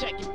check it.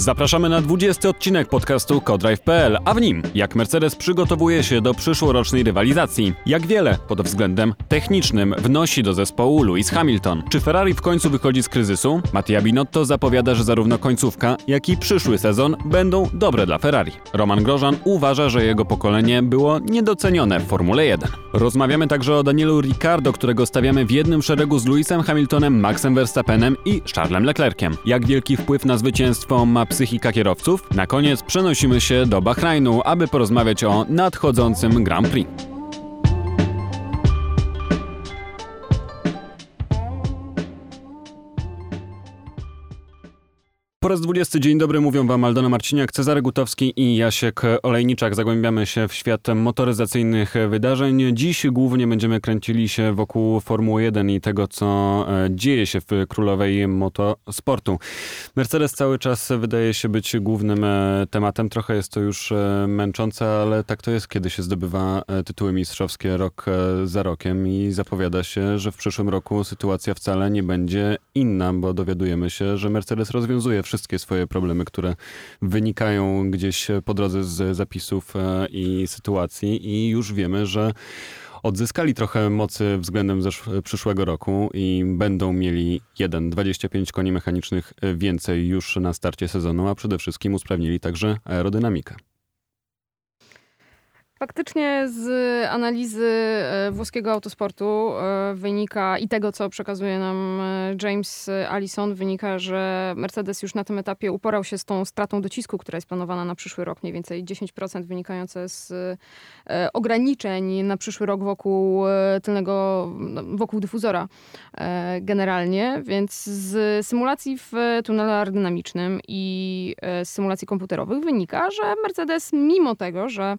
Zapraszamy na 20 odcinek podcastu Codrive.pl, a w nim jak Mercedes przygotowuje się do przyszłorocznej rywalizacji, jak wiele pod względem technicznym wnosi do zespołu Lewis Hamilton. Czy Ferrari w końcu wychodzi z kryzysu? Mattia Binotto zapowiada, że zarówno końcówka, jak i przyszły sezon będą dobre dla Ferrari. Roman Grożan uważa, że jego pokolenie było niedocenione w Formule 1. Rozmawiamy także o Danielu Ricciardo, którego stawiamy w jednym szeregu z Lewisem Hamiltonem, Maxem Verstappenem i Charlesem Leclerciem. Jak wielki wpływ na zwycięstwo ma psychika kierowców? Na koniec przenosimy się do Bahrajnu, aby porozmawiać o nadchodzącym Grand Prix. Po raz 20 dzień dobry, mówią wam Aldona Marciniak, Cezary Gutowski i Jasiek Olejniczak. Zagłębiamy się w świat motoryzacyjnych wydarzeń. Dziś głównie będziemy kręcili się wokół Formuły 1 i tego, co e, dzieje się w królowej motosportu. Mercedes cały czas wydaje się być głównym e, tematem. Trochę jest to już e, męczące, ale tak to jest, kiedy się zdobywa tytuły mistrzowskie rok za rokiem i zapowiada się, że w przyszłym roku sytuacja wcale nie będzie inna, bo dowiadujemy się, że Mercedes rozwiązuje wszystkie swoje problemy, które wynikają gdzieś po drodze z zapisów e, i sytuacji i już wiemy, że odzyskali trochę mocy względem przyszłego roku i będą mieli 1,25 koni mechanicznych więcej już na starcie sezonu, a przede wszystkim usprawnili także aerodynamikę. Faktycznie z analizy e, włoskiego autosportu e, wynika i tego, co przekazuje nam e, James Allison, wynika, że Mercedes już na tym etapie uporał się z tą stratą docisku, która jest planowana na przyszły rok, mniej więcej 10% wynikające z ograniczeń na przyszły rok wokół tylnego, no, wokół dyfuzora generalnie, więc z symulacji w tunelu aerodynamicznym i z symulacji komputerowych wynika, że Mercedes mimo tego, że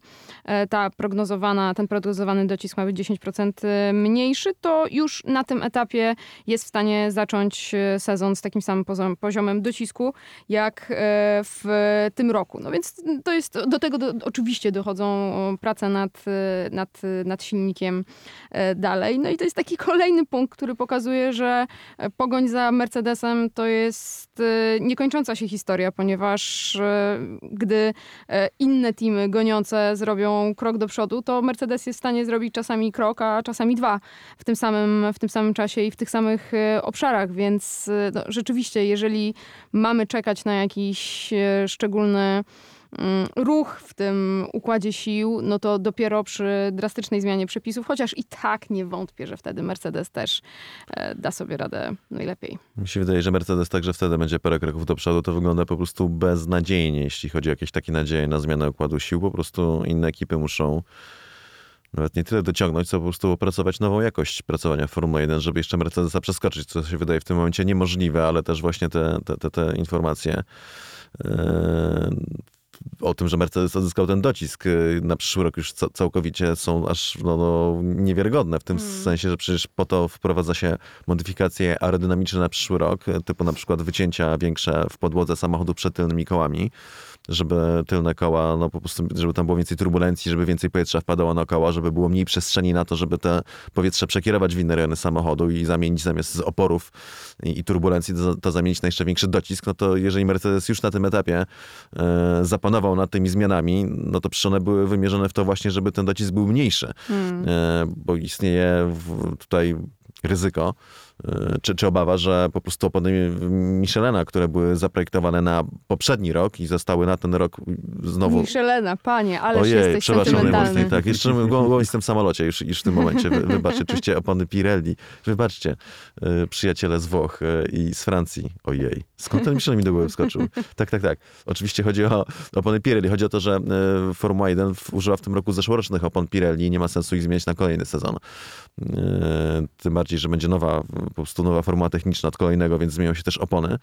ta prognozowana, ten prognozowany docisk ma być 10% y, mniejszy, to już na tym etapie jest w stanie zacząć y, sezon z takim samym poziomem docisku, jak y, w tym roku. No więc to jest, do tego do, oczywiście dochodzą prace nad, nad, nad silnikiem dalej. No i to jest taki kolejny punkt, który pokazuje, że pogoń za Mercedesem to jest niekończąca się historia, ponieważ gdy inne teamy goniące zrobią krok do przodu, to Mercedes jest w stanie zrobić czasami krok, a czasami dwa w tym samym, w tym samym czasie i w tych samych e, obszarach, więc e, no, rzeczywiście, jeżeli mamy czekać na jakiś e, szczególny ruch w tym układzie sił, no to dopiero przy drastycznej zmianie przepisów, chociaż i tak nie wątpię, że wtedy Mercedes też da sobie radę najlepiej. Mi się wydaje, że Mercedes także wtedy będzie parę kroków do przodu. To wygląda po prostu beznadziejnie, jeśli chodzi o jakieś takie nadzieje na zmianę układu sił. Po prostu inne ekipy muszą nawet nie tyle dociągnąć, co po prostu opracować nową jakość pracowania w Formule 1, żeby jeszcze Mercedesa przeskoczyć, co się wydaje w tym momencie niemożliwe, ale też właśnie te, te, te, te informacje yy, o tym, że Mercedes odzyskał ten docisk yy, na przyszły rok już całkowicie są aż no, no, niewiarygodne, w tym hmm. sensie, że przecież po to wprowadza się modyfikacje aerodynamiczne na przyszły rok, typu na przykład wycięcia większe w podłodze samochodu przed tylnymi kołami, żeby tylne koła, no po prostu, żeby tam było więcej turbulencji, żeby więcej powietrza wpadało na koła, żeby było mniej przestrzeni na to, żeby te powietrze przekierować w inne rejony samochodu i zamienić zamiast z oporów i, i turbulencji to, to, zamienić na jeszcze większy docisk, no to jeżeli Mercedes już na tym etapie e, zapanował nad tymi zmianami, no to przecież one były wymierzone w to właśnie, żeby ten docisk był mniejszy, hmm. e, bo istnieje w, tutaj ryzyko, czy, czy obawa, że po prostu opony Michelena, które były zaprojektowane na poprzedni rok i zostały na ten rok znowu... Michelena, panie, ale jesteś przepraszam najmocniej, tak. Jeszcze głową jestem w samolocie już, już w tym momencie. Wybaczcie, oczywiście opony Pirelli. Wybaczcie, e, przyjaciele z Włoch e, i z Francji. Ojej, skąd ten Michelin mi do głowy wskoczył? Tak, tak, tak. Oczywiście chodzi o opony Pirelli. Chodzi o to, że Formuła 1 użyła w tym roku zeszłorocznych opon Pirelli i nie ma sensu ich zmieniać na kolejny sezon. Tym bardziej, że będzie nowa po prostu nowa formuła techniczna od kolejnego, więc zmienią się też opony.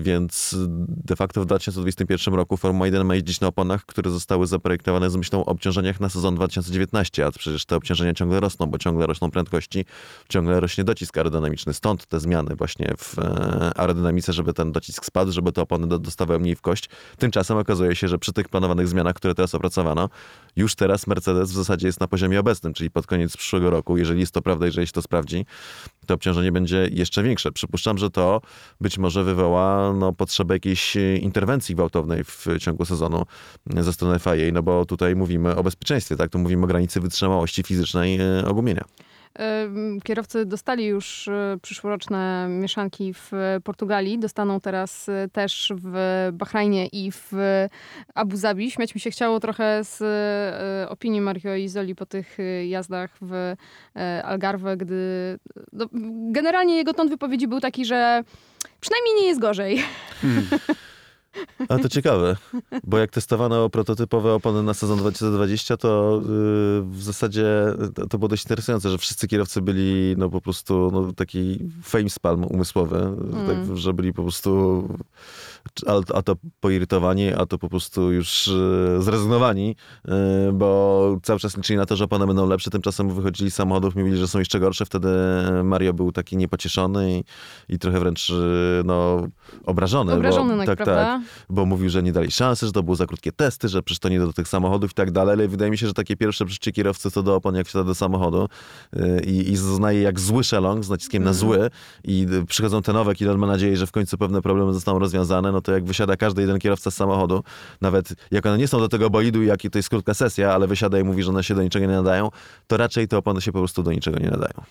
Więc de facto w 2021 roku Formuła 1 ma jeździć na oponach, które zostały zaprojektowane z myślą o obciążeniach na sezon 2019, a przecież te obciążenia ciągle rosną, bo ciągle rosną prędkości, ciągle rośnie docisk aerodynamiczny. Stąd te zmiany właśnie w e, aerodynamice, żeby ten docisk spadł, żeby te opony dostawały mniej w kość. Tymczasem okazuje się, że przy tych planowanych zmianach, które teraz opracowano, już teraz Mercedes w zasadzie jest na poziomie obecnym, czyli pod koniec przyszłego roku, jeżeli jest to prawda, jeżeli się to sprawdzi, to obciążenie będzie jeszcze większe. Przypuszczam, że to być może wywoła no, potrzebę jakiejś interwencji gwałtownej w ciągu sezonu ze strony FIA, no bo tutaj mówimy o bezpieczeństwie, tak? Tu mówimy o granicy wytrzymałości fizycznej e, ogumienia. Kierowcy dostali już e, przyszłoroczne mieszanki w Portugalii, dostaną teraz e, też w Bahrajnie i w Abu Zabi. Śmiać mi się chciało trochę z e, opinii Mario Izoli po tych jazdach w Algarve, gdy no, generalnie jego ton wypowiedzi był taki, że przynajmniej nie jest gorzej. Hmm. A to ciekawe, bo jak testowano prototypowe opony na sezon 2020, to yy, w zasadzie to, było dość interesujące, że wszyscy kierowcy byli no po prostu no, taki fame spalm umysłowy, mm. tak, że byli po prostu a, a to poirytowani, a to po prostu już e, zrezygnowani, e, bo cały czas liczyli na to, że opony będą lepsze, tymczasem wychodzili z samochodów, mówili, że są jeszcze gorsze, wtedy Mario był taki niepocieszony i, i trochę wręcz no, obrażony. Obrażony, bo, tak, tak, tak, bo mówił, że nie dali szansy, że to były za krótkie testy, że przecież to nie do tych samochodów i tak dalej, ale wydaje mi się, że takie pierwsze przeczucie kierowcy co do opon, jak wsiada do samochodu i, i znaje jak zły szelong z naciskiem na mhm. zły i przychodzą te nowe, kiedy on ma nadzieję, że w końcu pewne problemy zostaną rozwiązane, no to jak wysiada każdy jeden kierowca z samochodu, nawet jak one nie są do tego bolidu, jak to jest krótka sesja, ale wysiada i mówi, że one się do niczego nie nadają, to raczej te opony się po prostu do niczego nie nadają.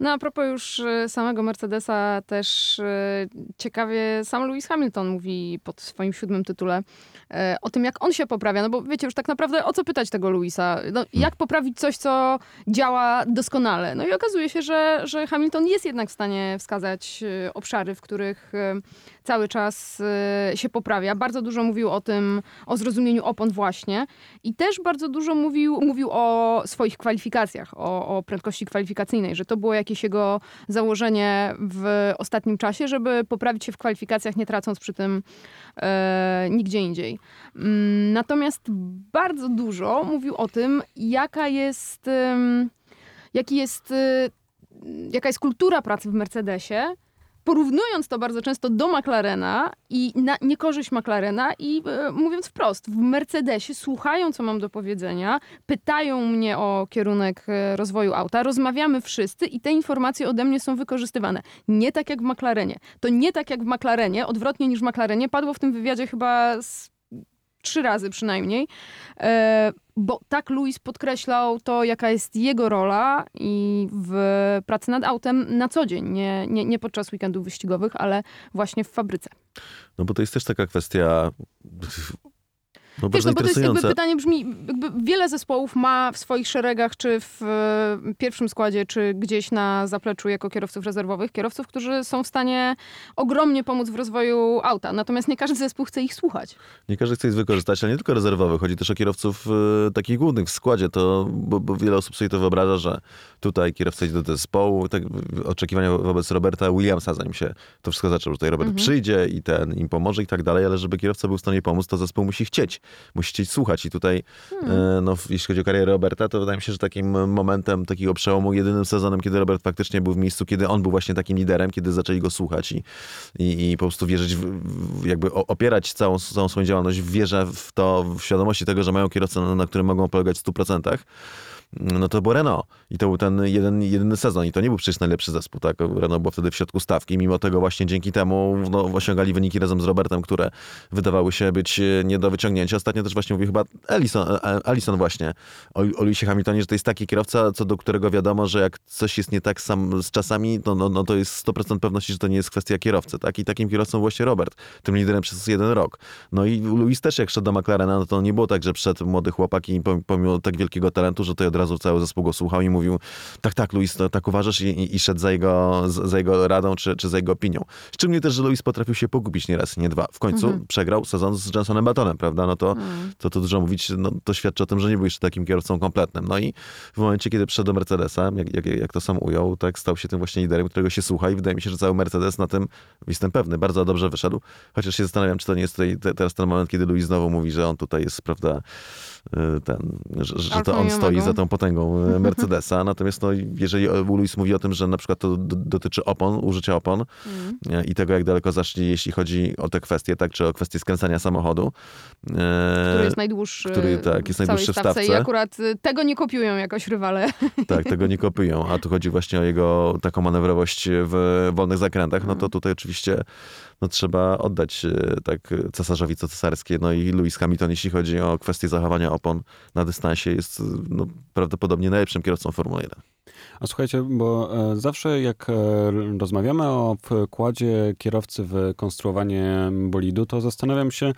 No a propos już e, samego Mercedesa, też e, ciekawie sam Lewis Hamilton mówi pod swoim siódmym tytule e, o tym, jak on się poprawia. No bo wiecie, już tak naprawdę o co pytać tego Louisa? No, hmm. jak poprawić coś, co działa doskonale? No i okazuje się, że, że Hamilton jest jednak w stanie wskazać obszary, w których cały czas się poprawia. Bardzo dużo mówił o tym, o zrozumieniu opon właśnie i też bardzo dużo mówił, mówił o swoich kwalifikacjach, o, o prędkości kwalifikacyjnej, że to było jakieś jego założenie w ostatnim czasie, żeby poprawić się w kwalifikacjach, nie tracąc przy tym e, nigdzie indziej. Mm, natomiast bardzo dużo mówił o tym, jaka jest, jaki jest, e, jaka jest kultura pracy w Mercedesie, porównując to bardzo często do McLarena i na niekorzyść McLarena i e, mówiąc wprost, w Mercedesie słuchają, co mam do powiedzenia, pytają mnie o kierunek e, rozwoju auta, rozmawiamy wszyscy i te informacje ode mnie są wykorzystywane. Nie tak jak w McLarenie. To nie tak jak w McLarenie, odwrotnie niż w McLarenie, padło w tym wywiadzie chyba z trzy razy przynajmniej, e, bo tak Louis podkreślał to, jaka jest jego rola i w pracy nad autem na co dzień, nie, nie, nie podczas weekendów wyścigowych, ale właśnie w fabryce. No bo to jest też taka kwestia no, Wiesz, no bo to jest jakby pytanie brzmi, jakby wiele zespołów ma w swoich szeregach, czy w e, pierwszym składzie, czy gdzieś na zapleczu jako kierowców rezerwowych, kierowców, którzy są w stanie ogromnie pomóc w rozwoju auta. Natomiast nie każdy zespół chce ich słuchać. Nie każdy chce ich wykorzystać, ale nie tylko rezerwowych. Chodzi też o kierowców y, takich głównych w składzie. To, bo, bo, wiele osób sobie to wyobraża, że tutaj kierowca idzie do zespołu. Tak, oczekiwania wobec Roberta Williamsa, zanim się to wszystko zaczęło, że tutaj Robert mhm. przyjdzie i ten im pomoże i tak dalej, ale żeby kierowca był w stanie pomóc, to zespół musi chcieć musicie słuchać. I tutaj, hmm. no, jeśli chodzi o karierę Roberta, to wydaje mi się, że takim momentem takiego przełomu, jedynym sezonem, kiedy Robert faktycznie był w miejscu, kiedy on był właśnie takim liderem, kiedy zaczęli go słuchać i, i, i po prostu wierzyć, w, jakby opierać całą, całą swoją działalność w wierze w to, w świadomości tego, że mają kierowcę, na, na którym mogą polegać w 100% no to było Renault. I to był ten jeden, jedyny sezon. I to nie był przecież najlepszy zespół, tak? Renault było wtedy w środku stawki. Mimo tego właśnie dzięki temu no, osiągali wyniki razem z Robertem, które wydawały się być e, nie do wyciągnięcia. Ostatnio też właśnie mówił chyba Ellison, e, e, Ellison właśnie o, o Lewisie Hamiltonie, że to jest taki kierowca, co do którego wiadomo, że jak coś jest nie tak sam z czasami, no, no, no to jest 100% pewności, że to nie jest kwestia kierowcy, tak? I takim kierowcą właśnie Robert, tym liderem przez jeden rok. No i Luis też jak szedł do McLarena, no to nie było tak, że przed młody chłopak i pomimo tak wielkiego talentu, że to od razu cały zespół go słuchał i mówił, tak, tak, Luis, to tak uważasz i, i, i szedł za jego, za jego radą czy, czy za jego opinią. Szczególnie też, że Luis potrafił się pogubić nie raz, nie dwa. W końcu mhm. przegrał sezon z Jensonem Batonem, prawda? No to, mhm. to, to dużo mówić, no, to świadczy o tym, że nie był jeszcze takim kierowcą kompletnym. No i w momencie, kiedy przyszedł do Mercedesa, jak, jak, jak to sam ujął, tak stał się tym właśnie liderem, którego się słucha i wydaje mi się, że cały Mercedes na tym, jestem pewny, bardzo dobrze wyszedł. Chociaż się zastanawiam, czy to nie jest tutaj te, teraz ten moment, kiedy Luis znowu mówi, że on tutaj jest, prawda, y, ten, że, że to on stoi za tą potęgą y, Mercedesa. Natomiast no, jeżeli Luis mówi o tym, że na przykład to dotyczy opon, użycia opon mm. i tego, jak daleko zaszli, jeśli chodzi o te kwestie, tak, czy o kwestie skręcania samochodu. Który jest najdłuższy, który, tak, jest najdłuższy w stawce. I akurat tego nie kopiują jakoś rywale. Tak, tego nie kopiują, a tu chodzi właśnie o jego taką manewrowość w wolnych zakrętach, no to mm. tutaj oczywiście no trzeba oddać e, tak cesarzowi co cesarskie. No i Lewis Hamilton, jeśli chodzi o kwestię zachowania opon na dystansie, jest no, prawdopodobnie najlepszym kierowcą Formuły 1. A słuchajcie, bo e, zawsze jak e, rozmawiamy o wkładzie kierowcy w konstruowanie bolidu, to zastanawiam się,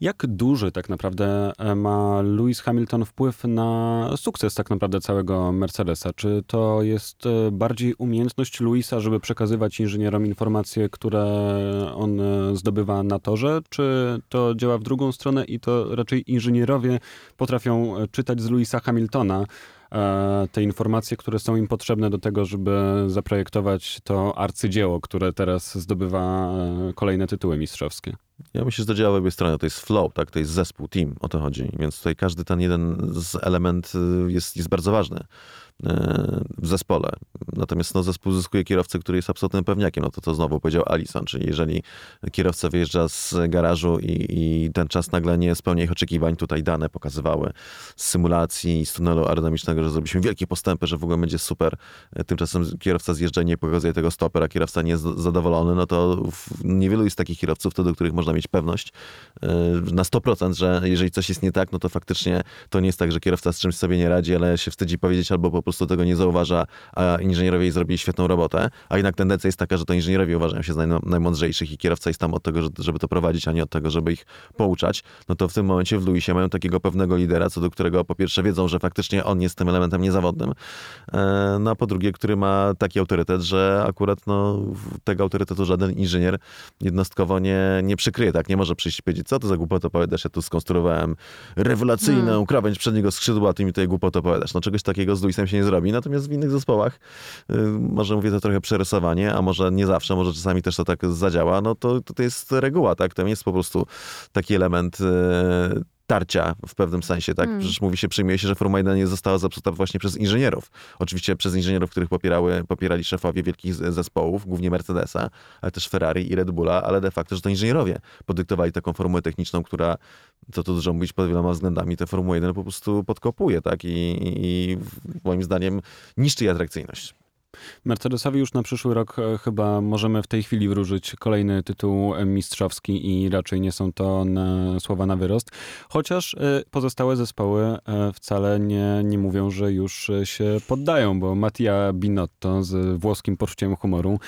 jak duży tak naprawdę e, ma Lewis Hamilton wpływ na sukces tak naprawdę całego Mercedesa? Czy to jest e, bardziej umiejętność Louisa, żeby przekazywać inżynierom informacje, które on e, zdobywa na torze, czy to działa w drugą stronę i to raczej inżynierowie potrafią czytać z Louisa Hamiltona te informacje, które są im potrzebne do tego, żeby zaprojektować to arcydzieło, które teraz zdobywa kolejne tytuły mistrzowskie? Ja myślę, że to działa w obie strony. To jest flow, tak? To jest zespół, team, o to chodzi. Więc tutaj każdy ten jeden z element y, jest, jest bardzo ważny. E, w zespole. Natomiast no, zespół zyskuje kierowcę, który jest absolutnym pewniakiem. No to to znowu powiedział Alison, czyli jeżeli kierowca wyjeżdża z garażu i, i ten czas nagle nie spełnia ich oczekiwań, tutaj dane pokazywały z symulacji, z tunelu aerodynamicznego, że zrobiliśmy wielkie postępy, że w ogóle będzie super. E, tymczasem kierowca zjeżdża i nie pokazuje tego stoper, a kierowca nie jest zadowolony, no to niewielu jest takich kierowców, wtedy, do których można mieć pewność e, na 100%, że jeżeli coś jest nie tak, no to faktycznie to nie jest tak, że kierowca z czymś sobie nie radzi, ale się wstydzi powiedzieć albo po prostu tego nie zauważa, a inżynierowie zrobili świetną robotę, a jednak tendencja jest taka, że to inżynierowie uważają się za najmądrzejszych i kierowca jest tam od tego, żeby to prowadzić, a nie od tego, żeby ich pouczać, no to w tym momencie w Luisie mają takiego pewnego lidera, co do którego po pierwsze wiedzą, że faktycznie on jest tym elementem niezawodnym, e, no a po drugie, który ma taki autorytet, że akurat no, tego autorytetu żaden inżynier jednostkowo nie, nie przykryje, tak? Nie może przyjść i powiedzieć, co to za głupotę opowiadasz, ja tu skonstruowałem rewelacyjną hmm. krawędź przedniego skrzydła, a ty mi tutaj głupotę opowiadasz. No czegoś takiego z Luisem się nie zrobi. Natomiast w innych zespołach, y, może mówię to trochę przerysowanie, a może nie zawsze, może czasami też to tak zadziała, no to, to jest reguła, tak? To nie jest po prostu taki element y, tarcia w pewnym sensie, tak? Hmm. Przecież mówi się, przyjmuje się, że Formuła 1 nie została zepsuta właśnie przez inżynierów. Oczywiście przez inżynierów, których popierały, popierali szefowie wielkich zespołów, głównie Mercedesa, ale też Ferrari i Red Bulla, ale de facto, że to inżynierowie podyktowali taką formułę techniczną, która, co tu dużo mówić pod wieloma względami, tę Formułę 1 po prostu podkopuje, tak? I, i moim zdaniem niszczy jej atrakcyjność. Mercedesowi już na przyszły rok e, chyba możemy w tej chwili wróżyć kolejny tytuł mistrzowski i raczej nie są to na, słowa na wyrost. Chociaż e, pozostałe zespoły e, wcale nie, nie mówią, że już się poddają, bo Mattia Binotto z włoskim poczuciem humoru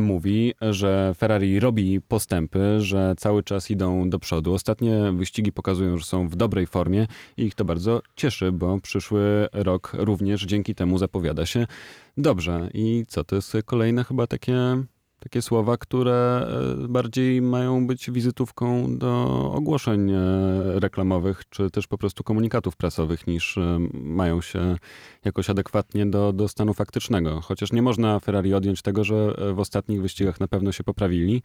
mówi, że Ferrari robi postępy, że cały czas idą do przodu. Ostatnie wyścigi pokazują, że są w dobrej formie i ich to bardzo cieszy, bo przyszły rok również dzięki temu zapowiada się Dobrze. I co, to jest kolejne chyba takie, takie słowa, które e, bardziej mają być wizytówką do ogłoszeń e, reklamowych, czy też po prostu komunikatów prasowych, niż e, mają się jakoś adekwatnie do, do stanu faktycznego. Chociaż nie można Ferrari odjąć tego, że w ostatnich wyścigach na pewno się poprawili.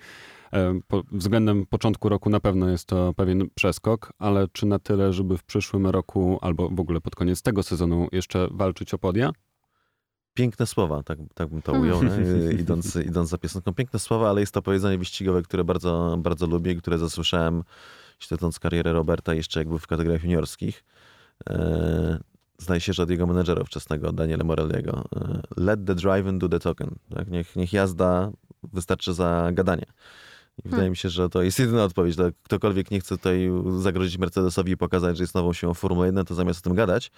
Po, względem początku roku na pewno jest to pewien przeskok, ale czy na tyle, żeby w przyszłym roku albo w ogóle pod koniec tego sezonu jeszcze walczyć o podia? Piękne słowa, tak, tak bym to ujął, idąc, idąc za piosenką. Piękne słowa, ale jest to powiedzenie wyścigowe, które bardzo, bardzo lubię i które zasłyszałem śledząc karierę Roberta jeszcze jakby w kategoriach juniorskich. E, zdaje się, że od jego menedżera wczesnego, Daniela Morelliego. E, Let the drive and do the token. Tak? Niech, niech jazda wystarczy za gadanie. I wydaje mi się, że to jest jedyna odpowiedź. Dla ktokolwiek nie chce tutaj zagrozić Mercedesowi i pokazać, że jest nową siłą Formuły 1, to zamiast o tym gadać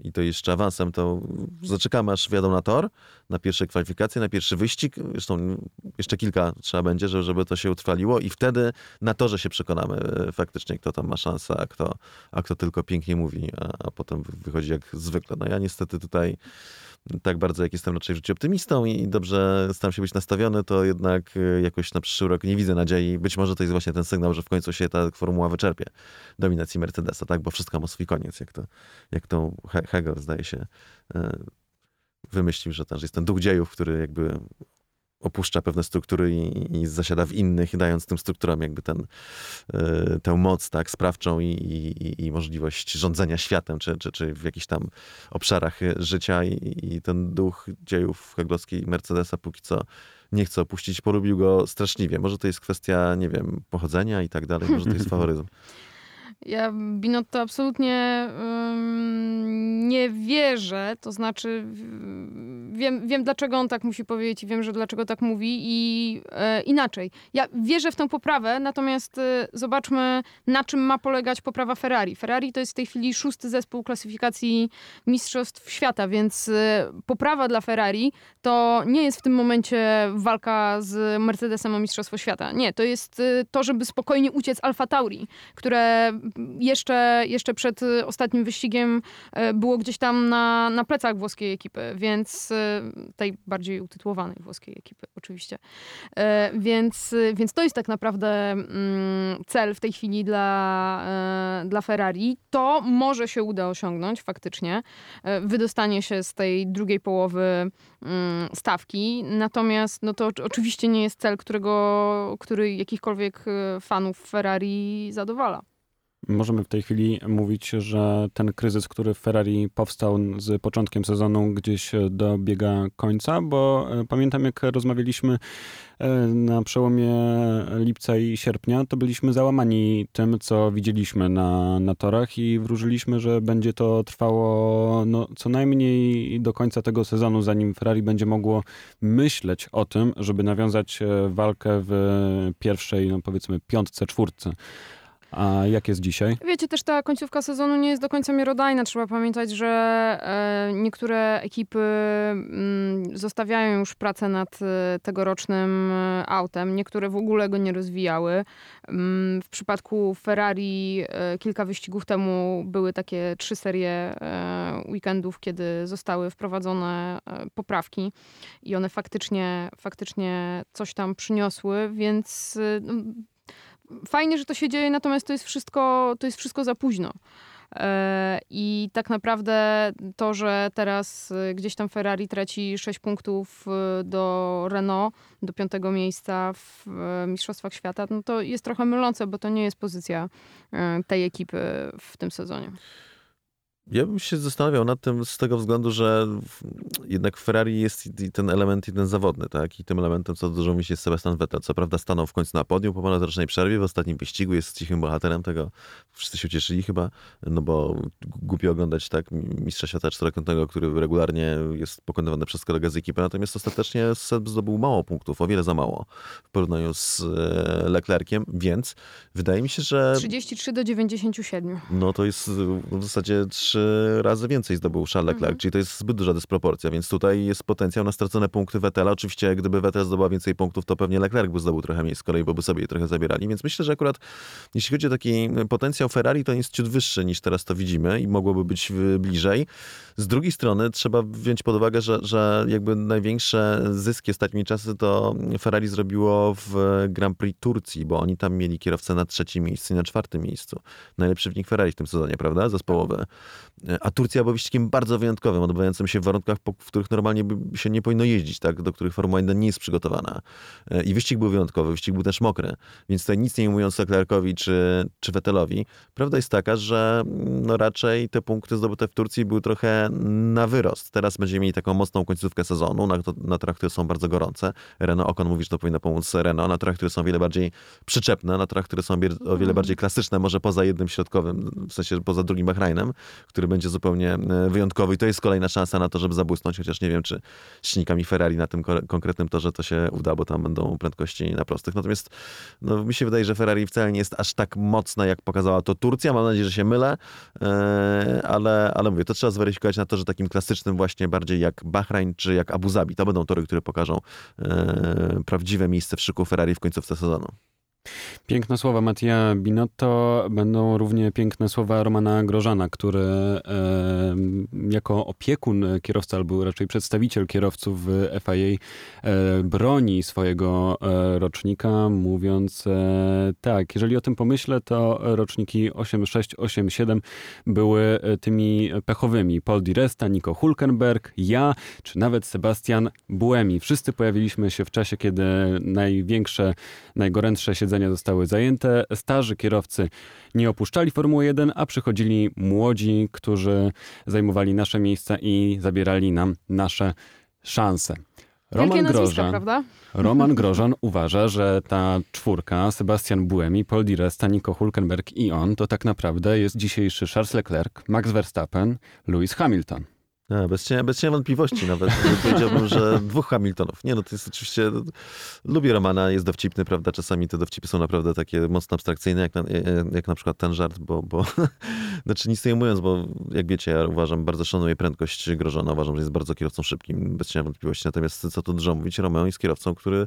i to jeszcze awansem, to zaczekamy aż wjadą na tor, na pierwsze kwalifikacje, na pierwszy wyścig. Zresztą jeszcze kilka trzeba będzie, żeby to się utrwaliło i wtedy na torze się przekonamy e, faktycznie, kto tam ma szansę, a kto, a kto tylko pięknie mówi, a, a potem wychodzi jak zwykle. No ja niestety tutaj tak bardzo jak jestem raczej w życiu optymistą i dobrze staram się być nastawiony, to jednak e, jakoś na przyszły rok nie widzę nadziei. Być może to jest właśnie ten sygnał, że w końcu się ta formuła wyczerpie dominacji Mercedesa, tak? Bo wszystko ma swój koniec, jak to, jak to Hegel zdaje się e, wymyślił, że, ten, że jest ten duch dziejów, który jakby opuszcza pewne struktury i, i, zasiada w innych, dając tym strukturom jakby ten, y, tę moc tak, sprawczą i, i, i, możliwość rządzenia światem, czy, czy, czy w jakichś tam obszarach życia i, ten duch dziejów heglowskiej Mercedesa póki co nie chce opuścić, polubił go straszliwie. Może to jest kwestia, nie wiem, pochodzenia i tak dalej, może to jest faworyzm. Ja Binotto absolutnie nie wierzę, to znaczy wiem, wiem, dlaczego on tak musi powiedzieć i wiem, że dlaczego tak mówi i e, inaczej. Ja wierzę w tę poprawę, natomiast e, zobaczmy, na czym ma polegać poprawa Ferrari. Ferrari to jest w tej chwili szósty zespół klasyfikacji Mistrzostw Świata, więc e, poprawa dla Ferrari to nie jest w tym momencie walka z Mercedesem o Mistrzostwo Świata. Nie, to jest e, to, żeby spokojnie uciec Alfa Tauri, które jeszcze, jeszcze przed ostatnim wyścigiem e, było gdzieś tam na, na plecach włoskiej ekipy, więc e, tej bardziej utytułowanej włoskiej ekipy oczywiście. E, więc, więc to jest tak naprawdę mm, cel w tej chwili dla, dla Ferrari. To może się uda osiągnąć faktycznie. Wydostanie się z tej drugiej połowy mm, stawki. Natomiast no to oczywiście nie jest cel, którego, który jakichkolwiek fanów Ferrari zadowala. Możemy w tej chwili mówić, że ten kryzys, który w Ferrari powstał z początkiem sezonu, gdzieś dobiega końca, bo e, pamiętam, jak rozmawialiśmy e, na przełomie lipca i sierpnia, to byliśmy załamani tym, co widzieliśmy na, na torach i wróżyliśmy, że będzie to trwało no, co najmniej do końca tego sezonu, zanim Ferrari będzie mogło myśleć o tym, żeby nawiązać e, walkę w pierwszej, no powiedzmy, piątce, czwórce. A jak jest dzisiaj? Wiecie, też ta końcówka sezonu nie jest do końca miarodajna. Trzeba pamiętać, że e, niektóre ekipy mm, zostawiają już pracę nad e, tegorocznym e, autem, niektóre w ogóle go nie rozwijały. Mm, w przypadku Ferrari kilka wyścigów temu były takie trzy serie weekendów, kiedy zostały wprowadzone poprawki i one faktycznie, faktycznie coś tam przyniosły, więc no, fajnie, że to się dzieje, natomiast to jest wszystko, to jest wszystko za późno. E, I tak naprawdę to, że teraz e, gdzieś tam Ferrari traci 6 punktów e, do Renault, do piątego miejsca w Mistrzostwach Świata, no to jest trochę mylące, bo to nie jest pozycja tej ekipy w tym sezonie. Ja bym się zastanawiał nad tym z tego względu, że jednak w Ferrari jest ten element jeden zawodny, tak? I tym elementem, co dużo mi się jest Sebastian Vettel. Co prawda stanął w końcu na podium po ponadrocznej przerwie, w ostatnim wyścigu jest cichym bohaterem tego. Wszyscy się ucieszyli chyba, no bo głupio oglądać, tak? Mistrza świata czterokrotnego, który regularnie jest pokonywany przez kolegę z ekipy, natomiast ostatecznie Seb zdobył mało punktów, o wiele za mało w porównaniu z e, Leclerciem, więc wydaje mi się, że... 33 do 97. No to jest w zasadzie trzy razy więcej zdobył Charles Leclerc, mhm. czyli to jest zbyt duża dysproporcja, więc tutaj jest potencjał na stracone punkty Vettela. Oczywiście, gdyby Vettel zdobył więcej punktów, to pewnie Leclerc by zdobył trochę mniej z kolei, bo by sobie je trochę zabierali, więc myślę, że akurat jeśli chodzi o taki potencjał Ferrari, to jest ciut wyższy niż teraz to widzimy i mogłoby być bliżej. Z drugiej strony trzeba wziąć pod uwagę, że, że jakby największe zyski ostatnimi czasy to Ferrari zrobiło w Grand Prix Turcji, bo oni tam mieli kierowcę na trzecim miejscu i na czwartym miejscu. Najlepszy wynik Ferrari w tym sezonie, prawda? Zespołowy. A Turcja była wyścigiem bardzo wyjątkowym, odbywającym się w warunkach, w których normalnie się nie powinno jeździć, tak? do których Formuła 1 nie jest przygotowana. E, I wyścig był wyjątkowy, wyścig był też mokry, więc tutaj nic nie mówiąc Leclercowi czy, czy Vettelowi, prawda jest taka, że mm, no raczej te punkty zdobyte w Turcji były trochę na wyrost. Teraz będziemy mieli taką mocną końcówkę sezonu, na, na torach, które są bardzo gorące. Renault Ocon mówi, że to powinno pomóc Renault, na torach, które są o wiele bardziej przyczepne, na torach, które są o wiele bardziej klasyczne, może poza jednym środkowym, w sensie poza drugim Bahrainem, który będzie zupełnie e, wyjątkowy i to jest kolejna szansa na to, żeby zabłysnąć, chociaż nie wiem, czy silnikami Ferrari na tym ko- konkretnym torze to się uda, bo tam będą prędkości na prostych. Natomiast no, mi się wydaje, że Ferrari wcale nie jest aż tak mocna, jak pokazała to Turcja. Mam nadzieję, że się mylę, e, ale, ale mówię, to trzeba zweryfikować na torze takim klasycznym właśnie bardziej jak Bahrain czy jak Abu Zabi. To będą tory, które pokażą e, prawdziwe miejsce w szyku Ferrari w końcówce sezonu. Piękne słowa Mattia Binotto, będą równie piękne słowa Romana Grożana, który e, jako opiekun kierowca, albo raczej przedstawiciel kierowców w FIA e, broni swojego e, rocznika, mówiąc e, tak, jeżeli o tym pomyślę, to roczniki 86, 87 były e, tymi pechowymi. Paul Di Resta, Nico Hulkenberg, ja, czy nawet Sebastian Buemi. Wszyscy pojawiliśmy się w czasie, kiedy największe, najgorętsze siedzenia zostały zajęte. Starzy kierowcy nie opuszczali Formuły 1, a przychodzili młodzi, którzy zajmowali nasze miejsca i zabierali nam nasze szanse. Nazwiska, Grożan, prawda? Roman Grożan uważa, że ta czwórka, Sebastian Buemi, Paul Di Resta, Nico Hulkenberg i on, to tak naprawdę jest dzisiejszy Charles Leclerc, Max Verstappen, Lewis Hamilton. A, bez, cienia, bez cienia wątpliwości nawet. Powiedziałbym, że dwóch Hamiltonów. Nie, no to jest oczywiście... Lubię Romana, jest dowcipny, prawda? Czasami te dowcipy są naprawdę takie mocno abstrakcyjne, jak na, jak na przykład ten żart, bo... bo znaczy nic nie mówiąc, bo jak wiecie, ja uważam, bardzo szanuję prędkość Grożona, uważam, że jest bardzo kierowcą szybkim, bez cienia wątpliwości. Natomiast co tu dużo mówić, Romeo jest kierowcą, który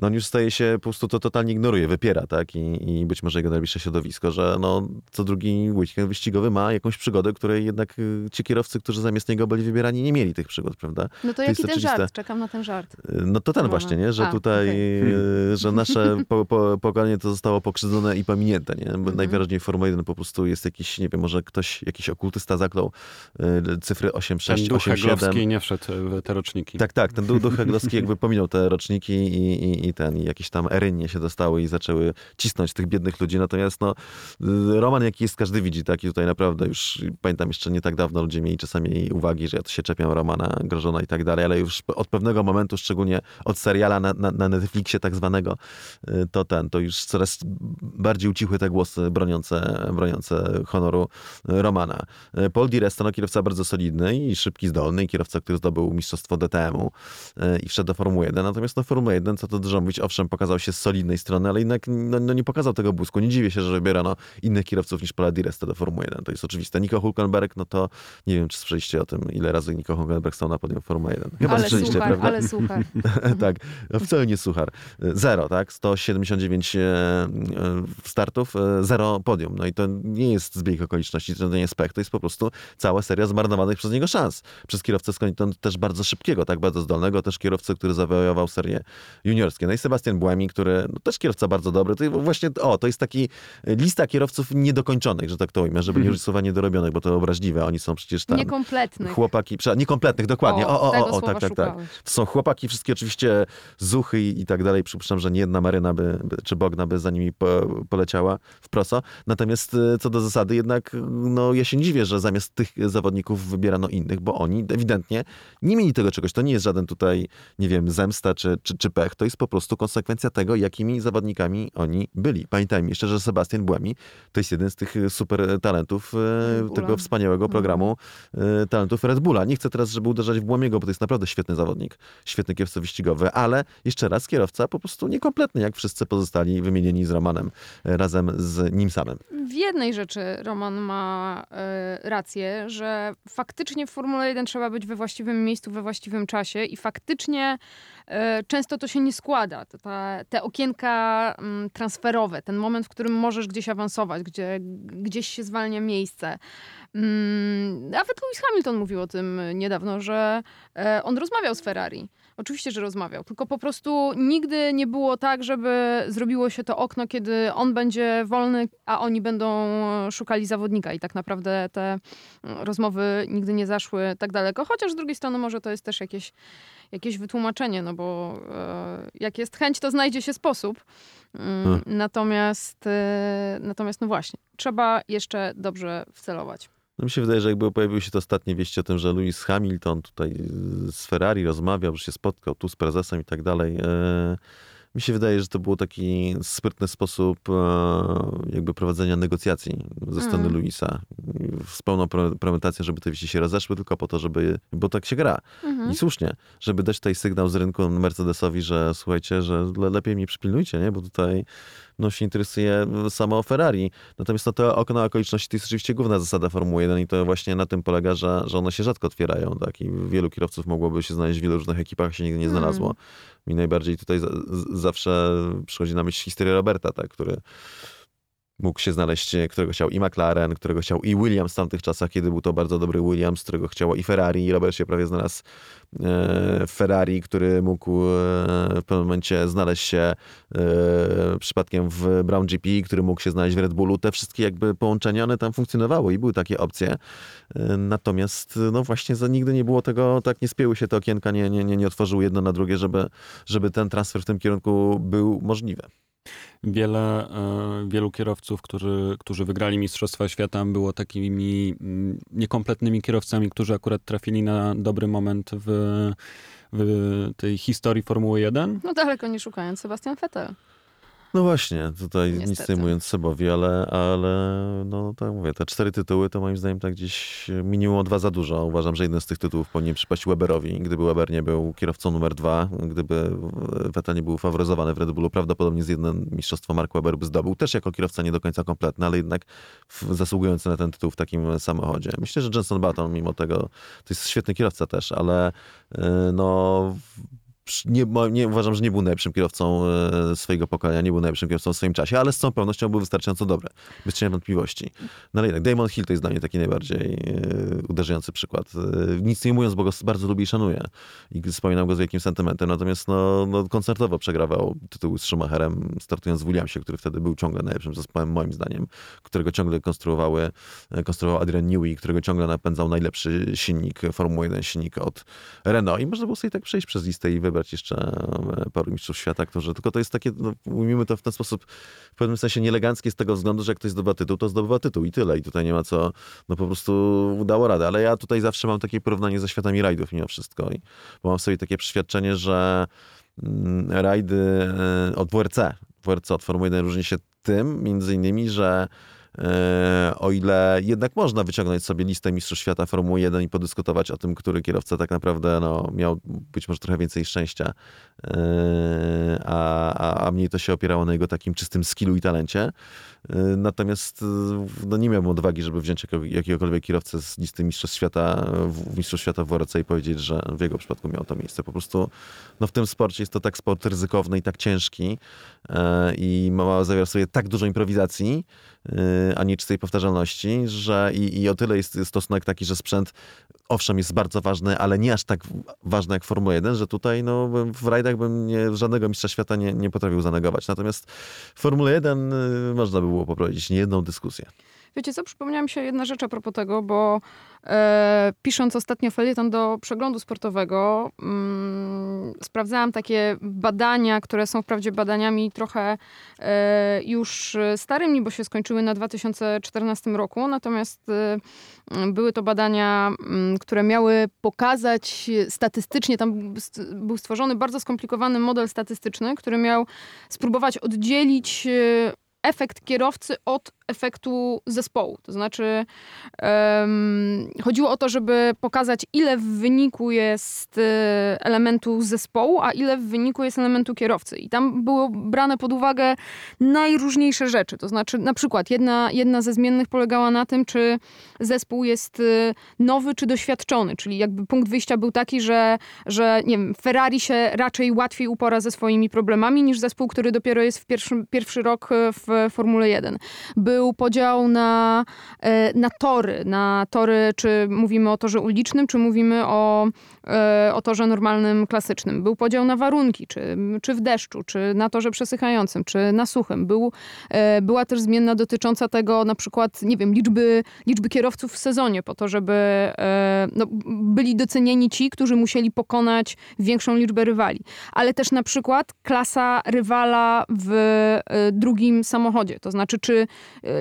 no on już staje się, po prostu to totalnie ignoruje, wypiera, tak? I, i być może jego najbliższe środowisko, że no, co drugi weekend wyścigowy ma jakąś przygodę, której jednak y, ci kierowcy, którzy zamiast niego byli wybierani, nie mieli tych przygód, prawda? No to To jaki jest ten oczywiste. żart? Czekam na ten żart. Y, No to ten właśnie, nie? Że A, tutaj, okej. y, że nasze po, po, pokolenie to zostało pokrzywdzone i pominięte, nie? Bo Mhm. najwyraźniej w Formule 1 po prostu jest jakiś, nie wiem, może ktoś, jakiś okultysta zaklął y, cyfry 8, Ten 6, duch 8, 7. Heglowski nie wszedł w te roczniki. Tak, tak, ten duch, duch Heglowski jakby pominął te roczniki i, i, i ten, i jakieś tam erynie się dostały i zaczęły cisnąć tych biednych ludzi. Natomiast no, y, Roman jaki jest, każdy widzi, tak? I tutaj naprawdę już pamiętam jeszcze nie tak dawno ludzie mieli czasami uwagi, że ja to się czepiam Romana, Grożona i tak dalej, ale już od pewnego momentu, szczególnie od seriala na, na, na Netflixie tak zwanego, y, to ten, to już coraz bardziej ucichły te głosy broniące, broniące honoru Romana. Y, Paul Di Resta, no kierowca bardzo solidny i szybki, zdolny, kierowca, który zdobył mistrzostwo DTM-u i wszedł do Formuły 1. Natomiast no Formuła 1, co to dużo mówić, owszem, pokazał się z solidnej strony, ale jednak no, no nie pokazał tego błysku. Nie dziwię się, że wybierano innych kierowców niż Paula Di Resta do Formuły 1. To jest oczywiste. Nico Hulkenberg, no to nie wiem, czy słyszeliście o tym, ile razy Nico Hulkenberg stał na podium Formuły 1. Chyba ale słyszeliście, suchar, prawda? ale suchar. tak, no wcale nie suchar. Zero, tak? 179 e, e, startów, e, zero podium. No i to nie jest zbieg okoliczności, to nie jest pech, to jest po prostu cała seria zmarnowanych przez niego szans. Przez kierowcę skądinąd też bardzo szybkiego, tak? Bardzo zdolnego, też kierowcę, który zawojował serię juniorskie. No i Sebastian Błemi, który no, też kierowca bardzo dobry. To właśnie, o, to jest taki lista kierowców niedokończonych, że tak to ujmę, żeby nie użyć słowa niedorobionych, bo to obraźliwe. Oni są przecież tam... Niekompletnych. Chłopaki, niekompletnych, dokładnie. O, o, o, o tak, tak, tak. To są chłopaki, wszystkie oczywiście zuchy i, i tak dalej. Przypuszczam, że nie jedna maryna by, by, czy Bogna by za nimi po, poleciała w proso. Natomiast e, co do zasady, jednak no, ja się nie dziwię, że zamiast tych zawodników wybierano innych, bo oni ewidentnie nie mieli tego czegoś. To nie jest żaden tutaj, nie wiem, zemsta czy, czy, czy pech. To jest po prostu konsekwencja tego, jakimi zawodnikami oni byli. Pamiętajmy jeszcze, że Sebastian Błemi to jest jeden z tych super talentów Bulla. tego wspaniałego programu e, talentów Red Bulla. Nie chcę teraz, żeby uderzać w Błamiego, bo to jest naprawdę świetny zawodnik, świetny kierowca wyścigowy, ale jeszcze raz kierowca po prostu niekompletny, jak wszyscy pozostali wymienieni z Romanem razem z nim samym. W jednej rzeczy Roman ma rację, że faktycznie w Formule 1 trzeba być we właściwym miejscu, we właściwym czasie i faktycznie często to się nie składa. Ta, te okienka mm, transferowe, ten moment, w którym możesz gdzieś awansować, gdzie gdzieś się zwalnia miejsce. Mm, nawet Lewis Hamilton mówił o tym niedawno, że e, on rozmawiał z Ferrari. Oczywiście, że rozmawiał, tylko po prostu nigdy nie było tak, żeby zrobiło się to okno, kiedy on będzie wolny, a oni będą szukali zawodnika. I tak naprawdę te mm, rozmowy nigdy nie zaszły tak daleko. Chociaż z drugiej strony może to jest też jakieś, jakieś wytłumaczenie, no bo e, jak jest chęć, to znajdzie się sposób. Mm, Hmm. Natomiast, e, natomiast no właśnie, trzeba jeszcze dobrze wcelować. No mi się wydaje, że jakby pojawiły się te ostatnie wieści o tym, że Lewis Hamilton tutaj z Ferrari rozmawiał, że się spotkał tu z prezesem i tak dalej. E, mi się wydaje, że to był taki sprytny sposób e, jakby prowadzenia negocjacji ze strony mm. Luisa. Z pełną premedytacją, żeby te wieści się rozeszły, tylko po to, żeby, bo tak się gra. Mm -hmm. I słusznie, żeby dać tutaj sygnał z rynku Mercedesowi, że słuchajcie, że lepiej mi przypilnujcie, nie? bo tutaj no, się interesuje samo Ferrari. Natomiast no, to okno okoliczności to jest oczywiście główna zasada Formuły 1 i to właśnie na tym polega, że, że one się rzadko otwierają. Tak? I wielu kierowców mogłoby się znaleźć w wielu różnych ekipach, się nigdy nie hmm. znalazło. Hmm. Mi najbardziej tutaj z, zawsze przychodzi na myśl historia Roberta, tak? który mógł się znaleźć, którego chciał i McLaren, którego chciał i Williams w tamtych czasach, kiedy był to bardzo dobry Williams, którego chciało i Ferrari. I Robert się prawie znalazł e, Ferrari, który mógł e, w pewnym momencie znaleźć się e, przypadkiem w Brown GP, który mógł się znaleźć w Red Bullu. Te wszystkie jakby połączenia, one tam funkcjonowały i były takie opcje. Natomiast no właśnie za nigdy nie było tego, tak nie spięły się te okienka, nie, nie, nie, nie otworzyły jedno na drugie, żeby, żeby ten transfer w tym kierunku był możliwy. Wiele, e, wielu kierowców, którzy, którzy wygrali Mistrzostwa Świata, było takimi mm, niekompletnymi kierowcami, którzy akurat trafili na dobry moment w, w tej historii Formuły 1. No daleko nie szukając, Sebastian Vettel. No właśnie, tutaj Niestety. nic nie mówiąc Sebowi, ale, ale no tak mówię, te cztery tytuły to moim zdaniem tak gdzieś minimum dwa za dużo. Uważam, że jeden z tych tytułów powinien przypaść Weberowi, gdyby Weber nie był kierowcą numer dwa, gdyby Vettel nie był faworyzowany w Red Bullu, prawdopodobnie z jednym mistrzostwo Mark Weber by zdobył, też jako kierowca nie do końca kompletny, ale jednak zasługujący na ten tytuł w takim samochodzie. Myślę, że Jenson Button mimo tego to jest świetny kierowca też, ale y, no nie, nie, uważam, że nie był najlepszym kierowcą e, swojego pokolenia, nie był najlepszym kierowcą w swoim czasie, ale z całą pewnością był wystarczająco dobry, bez cienia wątpliwości. No ale jednak Damon Hill to jest dla mnie taki najbardziej e, uderzający przykład. E, nic nie mówiąc, bo go bardzo lubię i szanuję i wspominam go z wielkim sentymentem, natomiast no, no koncertowo przegrawał tytuł z Schumacherem, startując w Williamsie, który wtedy był ciągle najlepszym zespołem, moim zdaniem, którego ciągle konstruowały, konstruował Adrian Newey, którego ciągle napędzał najlepszy silnik Formuły 1, silnik od Renault i można było sobie tak przejść przez listę i wybrać wybrać jeszcze e, paru mistrzów świata, którzy, tylko to jest takie, no, to w ten sposób w pewnym sensie nieeleganckie z tego względu, że jak ktoś zdobywa tytuł, to zdobywa tytuł i tyle. I tutaj nie ma co, no po prostu dało radę. Ale ja tutaj zawsze mam takie porównanie ze światami rajdów mimo wszystko. I, bo mam sobie takie przeświadczenie, że mm, rajdy e, od WRC, WRC od Formuły 1 różni się tym między innymi, że o ile jednak można wyciągnąć sobie listę Mistrzostw Świata Formuły 1 i podyskutować o tym, który kierowca tak naprawdę no, miał być może trochę więcej szczęścia, e, a, a mniej to się opierało na jego takim czystym skillu i talencie. E, natomiast no, nie miałbym odwagi, żeby wziąć jakiegokolwiek kierowcę z listy Mistrzostw Świata, Mistrzostw Świata w WRC i powiedzieć, że w jego przypadku miało to miejsce. Po prostu no, w tym sporcie jest to tak sport ryzykowny i tak ciężki i ma zawiera sobie tak dużo improwizacji, Y, a nie czystej powtarzalności, że i, i o tyle jest stosunek taki, że sprzęt owszem jest bardzo ważny, ale nie aż tak ważny jak Formuła 1, że tutaj no, w rajdach bym nie, żadnego mistrza świata nie, nie potrafił zanegować. Natomiast w Formule 1 y, można by było poprowadzić niejedną dyskusję. Wiecie co, przypomniała mi się jedna rzecz a propos tego, bo e, pisząc ostatnio felieton do przeglądu sportowego, mm, sprawdzałam takie badania, które są wprawdzie badaniami trochę e, już starymi, bo się skończyły na 2014 roku, natomiast e, były to badania, mm, które miały pokazać statystycznie, tam był stworzony bardzo skomplikowany model statystyczny, który miał spróbować oddzielić e, efekt kierowcy od efektu zespołu. To znaczy, um, chodziło o to, żeby pokazać, ile w wyniku jest e, elementu zespołu, a ile w wyniku jest elementu kierowcy. I tam było brane pod uwagę najróżniejsze rzeczy. To znaczy, na przykład, jedna, jedna ze zmiennych polegała na tym, czy zespół jest e, nowy, czy doświadczony. Czyli jakby punkt wyjścia był taki, że, że nie wiem, Ferrari się raczej łatwiej upora ze swoimi problemami niż zespół, który dopiero jest w pierwszy, pierwszy rok e, w Formule 1. Był podział na, e, na tory, na tory, czy mówimy o torze ulicznym, czy mówimy o, e, o torze normalnym, klasycznym. Był podział na warunki, czy, czy w deszczu, czy na torze przesychającym, czy na suchym. Był, e, była też zmienna dotycząca tego na przykład, nie wiem, liczby, liczby kierowców w sezonie, po to, żeby no, byli docenieni ci, którzy musieli pokonać większą liczbę rywali. Ale też na przykład klasa rywala w drugim samochodzie samochodzie. To znaczy, czy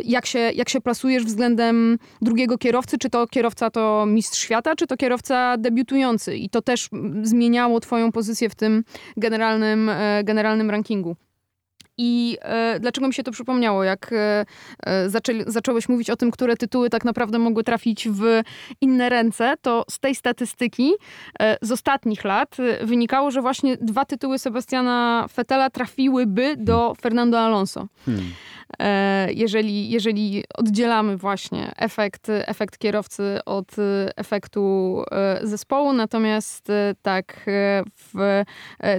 jak się, jak się plasujesz względem drugiego kierowcy, czy to kierowca to mistrz świata, czy to kierowca debiutujący. I to też zmieniało twoją pozycję w tym generalnym, generalnym rankingu. I e, dlaczego mi się to przypomniało? Jak e, e, zaczęli, zacząłeś mówić o tym, które tytuły tak naprawdę mogły trafić w inne ręce, to z tej statystyki e, z ostatnich lat e, wynikało, że właśnie dwa tytuły Sebastiana Fetela trafiłyby do Fernando Alonso. Hmm. E, jeżeli, jeżeli oddzielamy właśnie efekt, efekt kierowcy od efektu e, zespołu. Natomiast e, tak w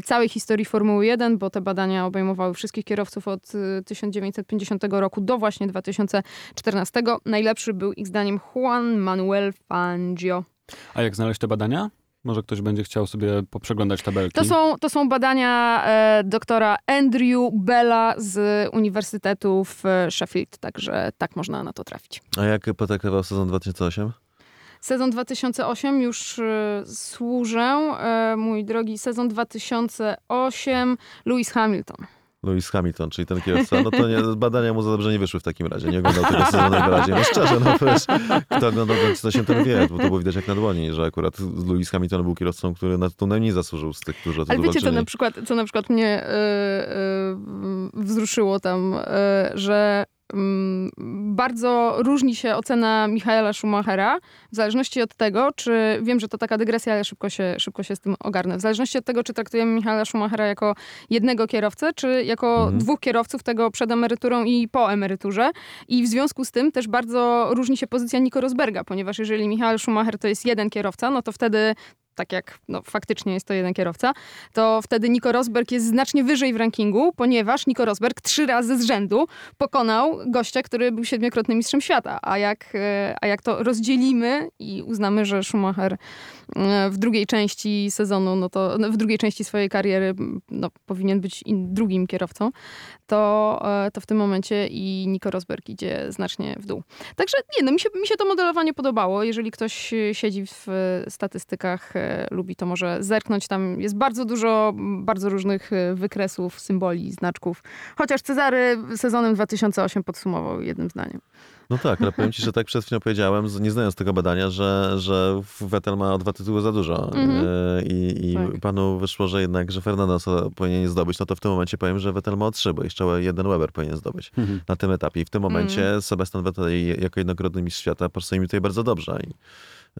całej historii Formuły 1, bo te badania obejmowały wszystkich kierowców od 1950 roku do właśnie 2014, najlepszy był ich zdaniem Juan Manuel Fangio. A jak znaleźć te badania? Może ktoś będzie chciał sobie poprzeglądać tabelki. To są, to są badania e, doktora Andrew Bella z Uniwersytetu w Sheffield, także tak można na to trafić. A jak potraktował sezon 2008? Sezon 2008 już y, służę, e, mój drogi, sezon 2008 Lewis Hamilton. Lewis Hamilton, czyli ten kierowca, no to nie, badania mu za dobrze nie wyszły w takim razie. Nie oglądał tego sezonu najbardziej. No szczerze, no wiesz, kto oglądał to się ten wie, bo to było widać jak na dłoni, że akurat Lewis Hamilton był kierowcą, który na to najmniej zasłużył z tych, którzy o to Ale wiecie, co na przykład, co na przykład mnie yy, yy, wzruszyło tam, yy, że bardzo różni się ocena Michaela Schumachera w zależności od tego, czy wiem, że to taka dygresja, ale szybko się, szybko się z tym ogarnę. W zależności od tego, czy traktujemy Michaela Schumachera jako jednego kierowcę, czy jako mhm. dwóch kierowców, tego przed emeryturą i po emeryturze. I w związku z tym też bardzo różni się pozycja Nico Rosberga, ponieważ jeżeli Michael Schumacher to jest jeden kierowca, no to wtedy tak jak no, faktycznie jest to jeden kierowca, to wtedy Nico Rosberg jest znacznie wyżej w rankingu, ponieważ Nico Rosberg trzy razy z rzędu pokonał gościa, który był siedmiokrotnym mistrzem świata. A jak, e, a jak to rozdzielimy i uznamy, że Schumacher e, w drugiej części sezonu, no to no, w drugiej części swojej kariery no, powinien być drugim kierowcą, to, e, to w tym momencie i Nico Rosberg idzie znacznie w dół. Także nie, no mi się, mi się to modelowanie podobało. Jeżeli ktoś siedzi w statystykach lubi, to może zerknąć. Tam jest bardzo dużo bardzo różnych e, wykresów, symboli, znaczków. Chociaż Cezary sezonem 2008 podsumował jednym zdaniem. No tak, ale powiem ci, że tak przed chwilą powiedziałem, nie znając tego badania, że, że Vettel ma o dwa tytuły za dużo. Mm-hmm. I, i tak. panu wyszło, że jednak, że Fernando powinien zdobyć, no to w tym momencie powiem, że Vettel ma o trzy, bo jeszcze jeden Weber powinien zdobyć mm-hmm. na tym etapie. I w tym momencie mm-hmm. Sebastian Vettel jako jednokrotny mistrz świata pasuje mi tutaj bardzo dobrze. I,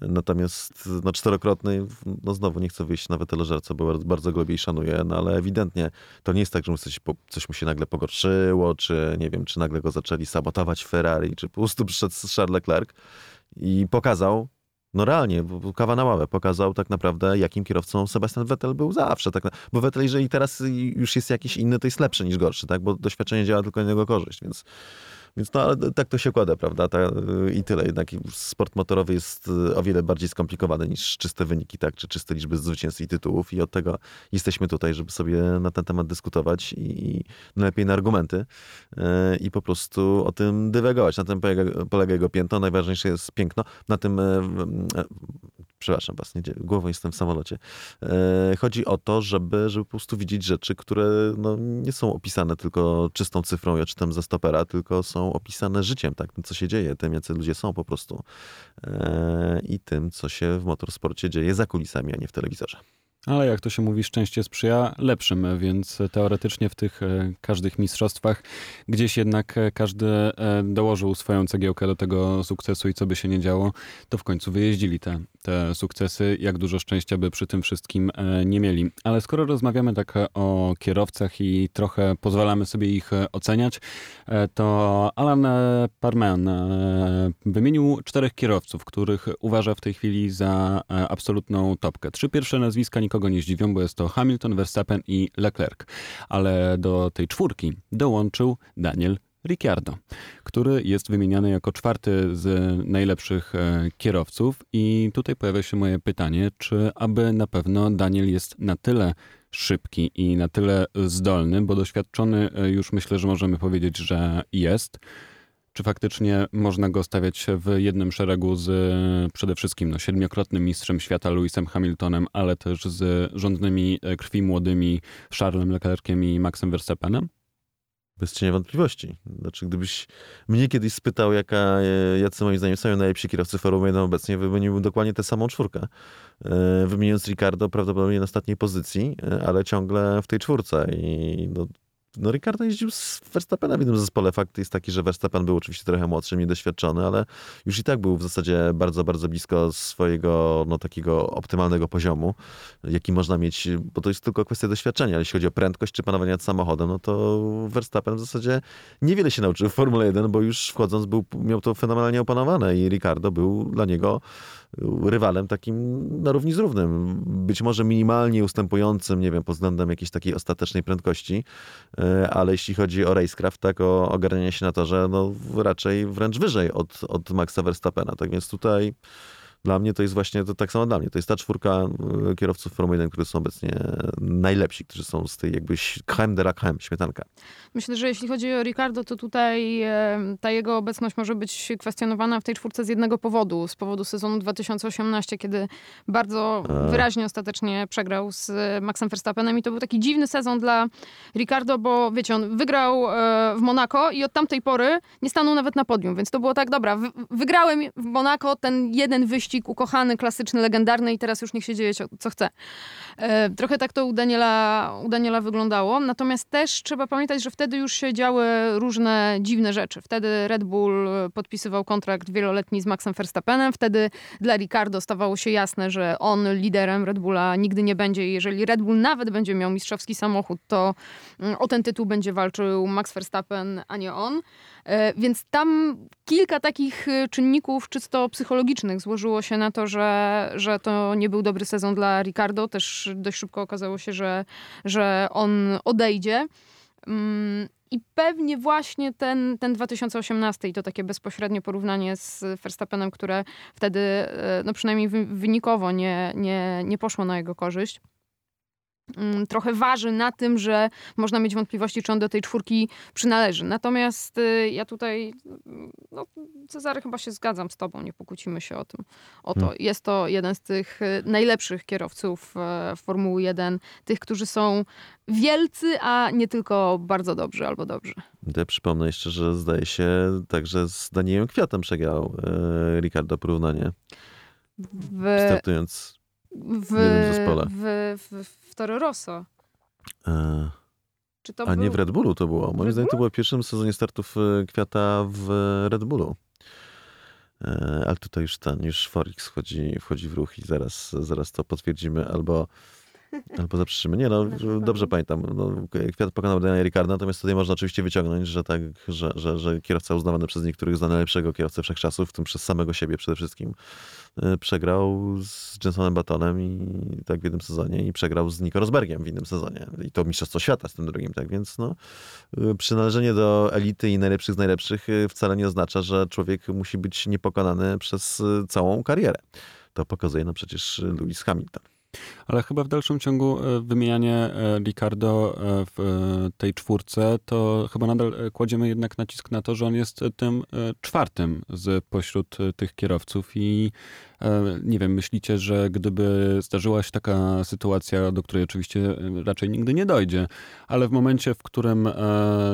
Natomiast no, czterokrotny, no znowu nie chcę wyjść na wetelożerce, bo bardzo, bardzo go lubię i szanuję, no ale ewidentnie to nie jest tak, że coś, coś mu się nagle pogorszyło, czy nie wiem, czy nagle go zaczęli sabotować Ferrari, czy po prostu przyszedł Charles Leclerc i pokazał, no realnie, kawa na ławę pokazał tak naprawdę, jakim kierowcą Sebastian Vettel był zawsze. Tak, bo Vettel, jeżeli teraz już jest jakiś inny, to jest lepszy niż gorszy, tak? bo doświadczenie działa tylko na jego korzyść, więc więc no, ale tak to się kłada, prawda? Ta, I tyle. Jednak sport motorowy jest y, o wiele bardziej skomplikowany niż czyste wyniki, tak? Czy czyste liczby zwycięstw i tytułów. I od tego jesteśmy tutaj, żeby sobie na ten temat dyskutować i najlepiej na argumenty y, i po prostu o tym dywagować. Na tym polega, polega jego piętno. Najważniejsze jest piękno. Na tym y, przepraszam was, nie, głową jestem w samolocie. E, chodzi o to, żeby, żeby po prostu widzieć rzeczy, które no, nie są opisane tylko czystą cyfrą, ja czytam ze stopera, tylko są opisane życiem, tak, tym, co się dzieje, tym, jacy ludzie są po prostu e, i tym, co się w motorsporcie dzieje za kulisami, a nie w telewizorze. Ale jak to się mówi, szczęście sprzyja lepszym, więc teoretycznie w tych e, każdych mistrzostwach gdzieś jednak e, każdy e, dołożył swoją cegiełkę do tego sukcesu i co by się nie działo, to w końcu wyjeździli te, te sukcesy. Jak dużo szczęścia by przy tym wszystkim nie mieli. Ale skoro rozmawiamy tak o kierowcach i trochę pozwalamy sobie ich oceniać, to Alan Parmen wymienił czterech kierowców, których uważa w tej chwili za absolutną topkę. Trzy pierwsze nazwiska nikogo nie zdziwią, bo jest to Hamilton, Verstappen i Leclerc. Ale do tej czwórki dołączył Daniel Ricciardo, który jest wymieniany jako czwarty z najlepszych e, kierowców. I tutaj pojawia się moje pytanie, czy aby na pewno Daniel jest na tyle szybki i na tyle zdolny, bo doświadczony e, już myślę, że możemy powiedzieć, że jest czy faktycznie można go stawiać w jednym szeregu z przede wszystkim no, siedmiokrotnym mistrzem świata Lewisem Hamiltonem, ale też z rządnymi e, krwi młodymi Charlesem Leclerciem i Maxem Verstappenem? Bez cienia wątpliwości. Znaczy, gdybyś mnie kiedyś spytał, jaka, e, jacy moim zdaniem są najlepsi kierowcy Formuły 1 obecnie, wymieniłbym dokładnie tę samą czwórkę. E, wymieniając Ricardo prawdopodobnie na ostatniej pozycji, e, ale ciągle w tej czwórce. I no, no Ricardo jeździł z Verstappena w jednym zespole. Fakt jest taki, że Verstappen był oczywiście trochę młodszy, niedoświadczony, ale już i tak był w zasadzie bardzo, bardzo blisko swojego no, takiego optymalnego poziomu, jaki można mieć, bo to jest tylko kwestia doświadczenia. Jeśli chodzi o prędkość czy panowanie nad samochodem, no to Verstappen w zasadzie niewiele się nauczył w Formule 1, bo już wchodząc był, miał to fenomenalnie opanowane i Ricardo był dla niego rywalem takim na równi z równym. Być może minimalnie ustępującym, nie wiem, pod względem jakiejś takiej ostatecznej prędkości, e, ale jeśli chodzi o racecraft, tak, o ogarnianie się na torze, no raczej wręcz wyżej od, od Maxa Verstappena. Tak więc tutaj dla mnie to jest właśnie to tak samo dla mnie. To jest ta czwórka e, kierowców Formuły 1, którzy są obecnie najlepsi, którzy są z tej jakby creme de la creme, śmietanka. Myślę, że jeśli chodzi o Ricardo, to tutaj e, ta jego obecność może być kwestionowana w tej czwórce z jednego powodu. Z powodu sezonu 2018, kiedy bardzo wyraźnie ostatecznie przegrał z Maxem Verstappenem i to był taki dziwny sezon dla Ricardo, bo wiecie, on wygrał e, w Monako i od tamtej pory nie stanął nawet na podium, więc to było tak, dobra, wygrałem w Monako ten jeden wyścig ukochany, klasyczny, legendarny i teraz już niech się dzieje co chce. E, trochę tak to u Daniela, u Daniela wyglądało, natomiast też trzeba pamiętać, że wtedy już się działy różne dziwne rzeczy. Wtedy Red Bull podpisywał kontrakt wieloletni z Maxem Verstappenem, wtedy dla Ricardo stawało się jasne, że on liderem Red Bulla nigdy nie będzie jeżeli Red Bull nawet będzie miał mistrzowski samochód, to mm, o ten tytuł będzie walczył Max Verstappen, a nie on. E, więc tam kilka takich e, czynników czysto psychologicznych złożyło się na to, że, że to nie był dobry sezon dla Ricardo. Też dość szybko okazało się, że, że on odejdzie. Mm, I pewnie właśnie ten, ten 2018 i to takie bezpośrednie porównanie z Verstappenem, które wtedy, e, no przynajmniej wynikowo nie, nie, nie poszło na jego korzyść. Mm, trochę waży na tym, że można mieć wątpliwości, czy on do tej czwórki przynależy. Natomiast y, ja tutaj, mm, no, Cezary, chyba się zgadzam z tobą, nie pokłócimy się o tym. O to. Hmm. Jest to jeden z tych y, najlepszych kierowców e, Formuły 1, tych, którzy są wielcy, a nie tylko bardzo dobrzy albo dobrzy. Ja przypomnę jeszcze, że zdaje się także z Danielem Kwiatem przegrał e, Ricardo porównanie. W... Startując w, w zespole. W, w, w Toro Rosso. E, a był... nie w Red Bullu to było. Moim zdaniem to było w pierwszym sezonie startów e, Kwiata w Red Bullu. E, ale tutaj już ten, już Forix wchodzi, wchodzi w ruch i zaraz, zaraz to potwierdzimy albo Albo zaprzeczymy. Nie, no dobrze pamiętam. No, kwiat pokonał Daniela Ricarda, natomiast tutaj można oczywiście wyciągnąć, że tak, że, że, że kierowca uznawany przez niektórych za najlepszego kierowcę wszechczasów, w tym przez samego siebie przede wszystkim, e, przegrał z Jensonem Batonem i tak w jednym sezonie i przegrał z Nico Rosbergiem w innym sezonie. I to mistrzostwo świata z tym drugim, tak więc no, e, przynależenie do elity i najlepszych z najlepszych e, wcale nie oznacza, że człowiek musi być niepokonany przez całą karierę. To pokazuje no przecież Lewis Hamilton. Ale chyba w dalszym ciągu e, wymienianie e, Ricardo e, w tej czwórce, to chyba nadal kładziemy jednak nacisk na to, że on jest tym czwartym z pośród tych kierowców i nie wiem, myślicie, że gdyby zdarzyła się taka sytuacja, do której oczywiście raczej nigdy nie dojdzie, ale w momencie, w którym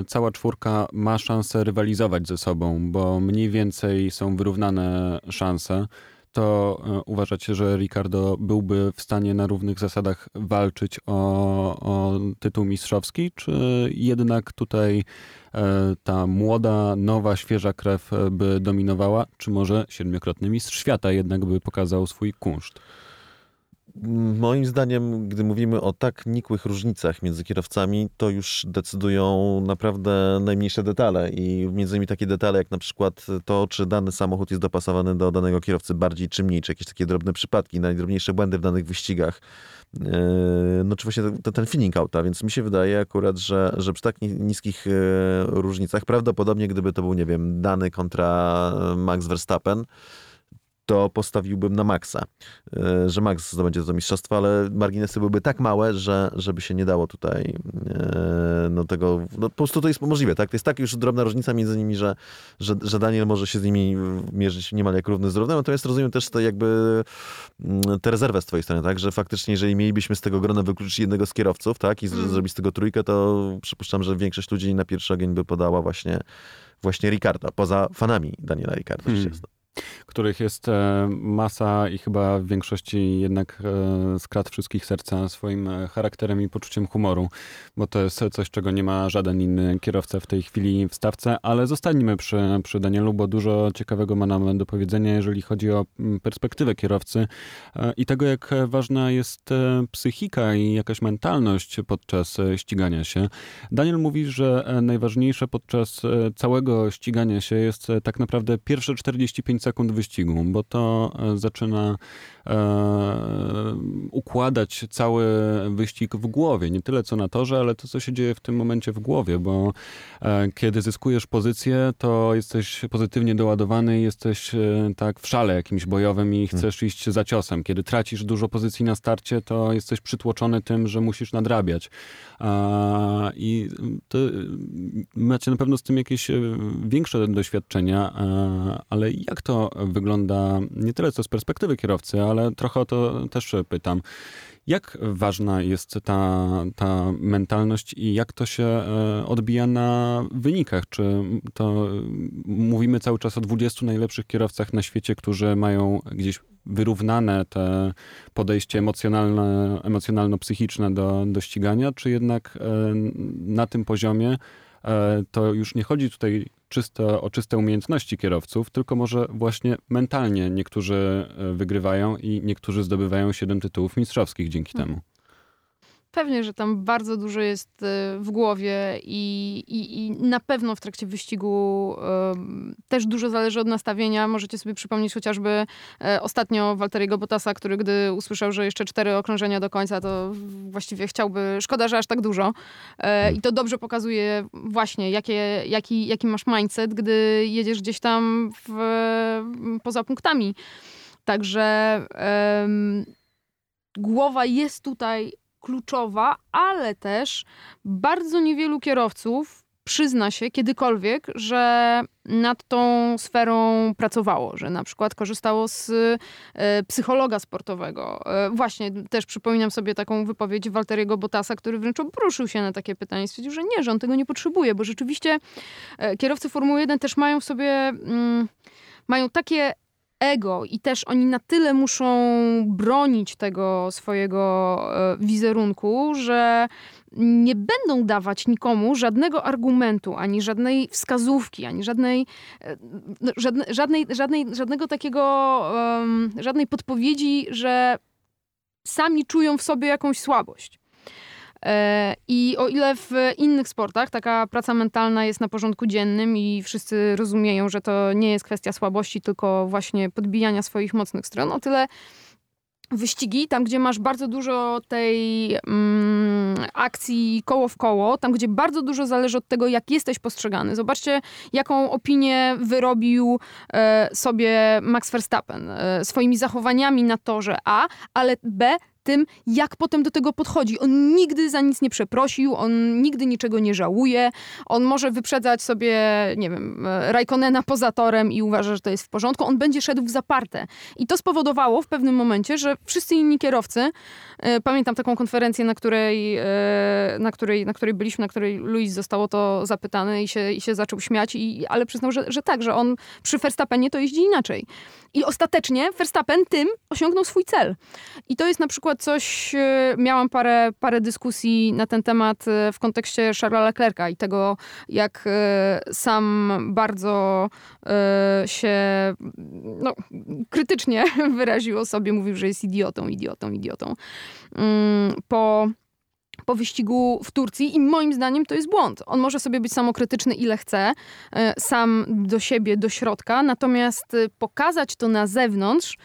cała czwórka ma szansę rywalizować ze sobą, bo mniej więcej są wyrównane szanse, to e, uważacie, że Ricardo byłby w stanie na równych zasadach walczyć o, o tytuł mistrzowski, czy jednak tutaj e, ta młoda, nowa, świeża krew e, by dominowała, czy może siedmiokrotny mistrz świata jednak by pokazał swój kunszt? Moim zdaniem, gdy mówimy o tak nikłych różnicach między kierowcami, to już decydują naprawdę najmniejsze detale i między innymi takie detale jak na przykład to, czy dany samochód jest dopasowany do danego kierowcy bardziej czy mniej, czy jakieś takie drobne przypadki, najdrobniejsze błędy w danych wyścigach. E, no czy właśnie ten, ten feeling auta, więc mi się wydaje akurat, że, że przy tak niskich e, różnicach, prawdopodobnie gdyby to był, nie wiem, dany kontra Max Verstappen, to postawiłbym na Maxa, e, że Max zdobędzie to mistrzostwo, ale marginesy byłyby tak małe, że żeby się nie dało tutaj e, no tego, no po prostu to jest możliwe, tak? To jest tak już drobna różnica między nimi, że, że, że Daniel może się z nimi mierzyć niemal jak równy z równym, natomiast rozumiem też to jakby mm, tę rezerwę z twojej strony, tak? Że faktycznie jeżeli mielibyśmy z tego grona wykluczyć jednego z kierowców, tak? I mm. zrobić z tego trójkę, to przypuszczam, że większość ludzi na pierwszy ogień by podała właśnie właśnie Ricardo, poza fanami Daniela Ricardo, hmm których jest e, masa i chyba w większości jednak e, skradł wszystkich serca swoim e, charakterem i poczuciem humoru, bo to jest coś, czego nie ma żaden inny kierowca w tej chwili w stawce, ale zostańmy przy, przy Danielu, bo dużo ciekawego ma nam do powiedzenia, jeżeli chodzi o perspektywę kierowcy i tego, jak ważna jest psychika i jakaś mentalność podczas ścigania się. Daniel mówi, że najważniejsze podczas całego ścigania się jest tak naprawdę pierwsze 45 sekund wyścigu, bo to e, zaczyna e, układać cały wyścig w głowie. Nie tyle co na torze, ale to, co się dzieje w tym momencie w głowie, bo e, kiedy zyskujesz pozycję, to jesteś pozytywnie doładowany, jesteś tak w szale jakimś bojowym i chcesz hmm. iść za ciosem. Kiedy tracisz dużo pozycji na starcie, to jesteś przytłoczony tym, że musisz nadrabiać. I macie na pewno z tym jakieś większe doświadczenia, ale jak to wygląda nie tyle co z perspektywy kierowcy, ale trochę o to też pytam. Jak ważna jest ta, ta mentalność i jak to się e, odbija na wynikach? Czy to mówimy cały czas o 20 najlepszych kierowcach na świecie, którzy mają gdzieś wyrównane te podejście emocjonalne, emocjonalno-psychiczne do, do ścigania, czy jednak e, na tym poziomie e, to już nie chodzi tutaj czyste, o czyste umiejętności kierowców, tylko może właśnie mentalnie niektórzy e, wygrywają i niektórzy zdobywają 7 tytułów mistrzowskich dzięki hmm. temu. Pewnie, że tam bardzo dużo jest e, w głowie i, i, i na pewno w trakcie wyścigu też dużo zależy od nastawienia. Możecie sobie przypomnieć chociażby e, ostatnio Walteriego Bottasa, który gdy usłyszał, że jeszcze cztery okrążenia do końca, to właściwie chciałby, szkoda, że aż tak dużo. E, I to dobrze pokazuje właśnie, jakie, jaki, jaki masz mindset, gdy jedziesz gdzieś tam w, poza punktami. Także um, głowa jest tutaj kluczowa, ale też bardzo niewielu kierowców przyzna się kiedykolwiek, że nad tą sferą pracowało, że na przykład korzystało z e, psychologa sportowego. E, właśnie też przypominam sobie taką wypowiedź Walteriego Bottasa, który wręcz obruszył się na takie pytanie. Stwierdził, że nie, że on tego nie potrzebuje, bo rzeczywiście e, kierowcy Formuły 1 też mają w sobie, mm, mają takie ego i też oni na tyle muszą bronić tego swojego e, wizerunku, że nie będą dawać nikomu żadnego argumentu, ani żadnej wskazówki, ani żadnej, e, no, żadne, żadnej, żadnej, żadnego takiego, żadnej podpowiedzi, że sami czują w sobie jakąś słabość. E, I o ile w innych sportach taka praca mentalna jest na porządku dziennym i wszyscy rozumieją, że to nie jest kwestia słabości, tylko właśnie podbijania swoich mocnych stron, o tyle wyścigi, tam gdzie masz bardzo dużo tej mm, akcji koło w koło, tam gdzie bardzo dużo zależy od tego, jak jesteś postrzegany. Zobaczcie, jaką opinię wyrobił e, sobie Max Verstappen e, swoimi zachowaniami na torze A, ale B tym, jak potem do tego podchodzi. On nigdy za nic nie przeprosił, on nigdy niczego nie żałuje, on może wyprzedzać sobie, nie wiem, Rajkonena poza torem i uważa, że to jest w porządku, on będzie szedł w zaparte. I to spowodowało w pewnym momencie, że wszyscy inni kierowcy, e, pamiętam taką konferencję, na której, e, na której, na której byliśmy, na której Luis zostało to zapytany i się, i się zaczął śmiać, i, ale przyznał, że, że tak, że on przy Verstappenie to jeździ inaczej. I ostatecznie Verstappen tym osiągnął swój cel. I to jest na przykład coś, e, miałam parę, parę dyskusji na ten temat e, w kontekście Charlesa Leclerca i tego, jak e, sam bardzo się no, krytycznie wyraził o sobie, mówił, że jest idiotą, idiotą, idiotą. Mm, po po wyścigu w Turcji i moim zdaniem to jest błąd. On może sobie być samokrytyczny ile chce, sam do siebie, do środka, natomiast pokazać to na zewnątrz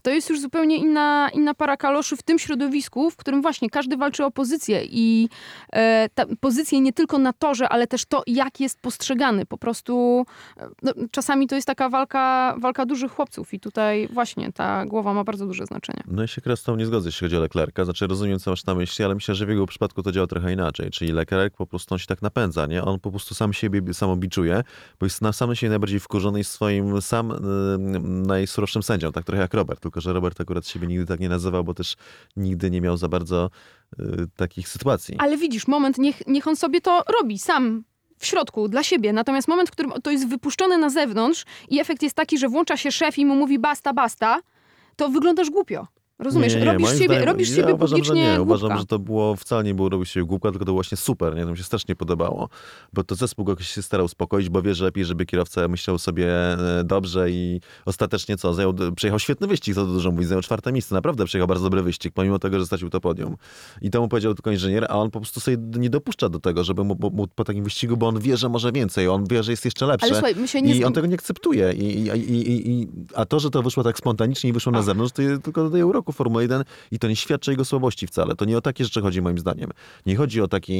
to jest już zupełnie inna, inna para kaloszy w tym środowisku, w którym właśnie każdy walczy o pozycję i e, pozycję nie tylko na torze, ale też to, jak jest postrzegany. Po prostu e, no, czasami to jest taka walka, walka dużych chłopców i tutaj właśnie ta głowa ma bardzo duże znaczenie. No i się z tą nie zgodzę, jeśli chodzi o Leclerca. Znaczy rozumiem, co masz na myśli, ale myślę, że w jego przypadku to działa trochę inaczej. Czyli Leclerc po prostu on się tak napędza, nie? On po prostu sam siebie samobiczuje, bo jest na sam siebie najbardziej wkurzony i swoim sam y, najsurowszym sędzią, tak trochę jak Robert, tylko że Robert akurat siebie nigdy tak nie nazywał, bo też nigdy nie miał za bardzo y, takich sytuacji. Ale widzisz, moment, niech, niech on sobie to robi sam w środku, dla siebie. Natomiast moment, w którym to jest wypuszczone na zewnątrz i efekt jest taki, że włącza się szef i mu mówi basta, basta, to wyglądasz głupio. Rozumiesz, Nie, nie, robisz siebie, zdaniem- robisz ja siebie uważam, że publicznie nie. głupka. Uważam, że to było, wcale nie było robić się głupka, tylko to właśnie super, nie? To mi się strasznie podobało, bo to zespół go się starał uspokoić, bo wie, że lepiej, żeby kierowca myślał sobie e, dobrze i ostatecznie co, zajął, przejechał świetny wyścig, co dużo mówić, zajął czwarte miejsce, naprawdę przejechał bardzo dobry wyścig, pomimo tego, że stracił to podium. I to mu powiedział tylko inżynier, a on po prostu sobie nie dopuszcza do tego, żeby mu, mu po takim wyścigu, bo on wie, że może więcej, on wie, że jest jeszcze lepszy. Ale słuchaj, my nie... I on tego nie akceptuje. I, i, i, i, a to, że to wyszło tak spontanicznie i wyszło na Ach. zewnątrz, to tylko dodaje uroku Formuły 1 i to nie świadczy jego słabości wcale. To nie o takie rzeczy chodzi moim zdaniem. Nie chodzi o taką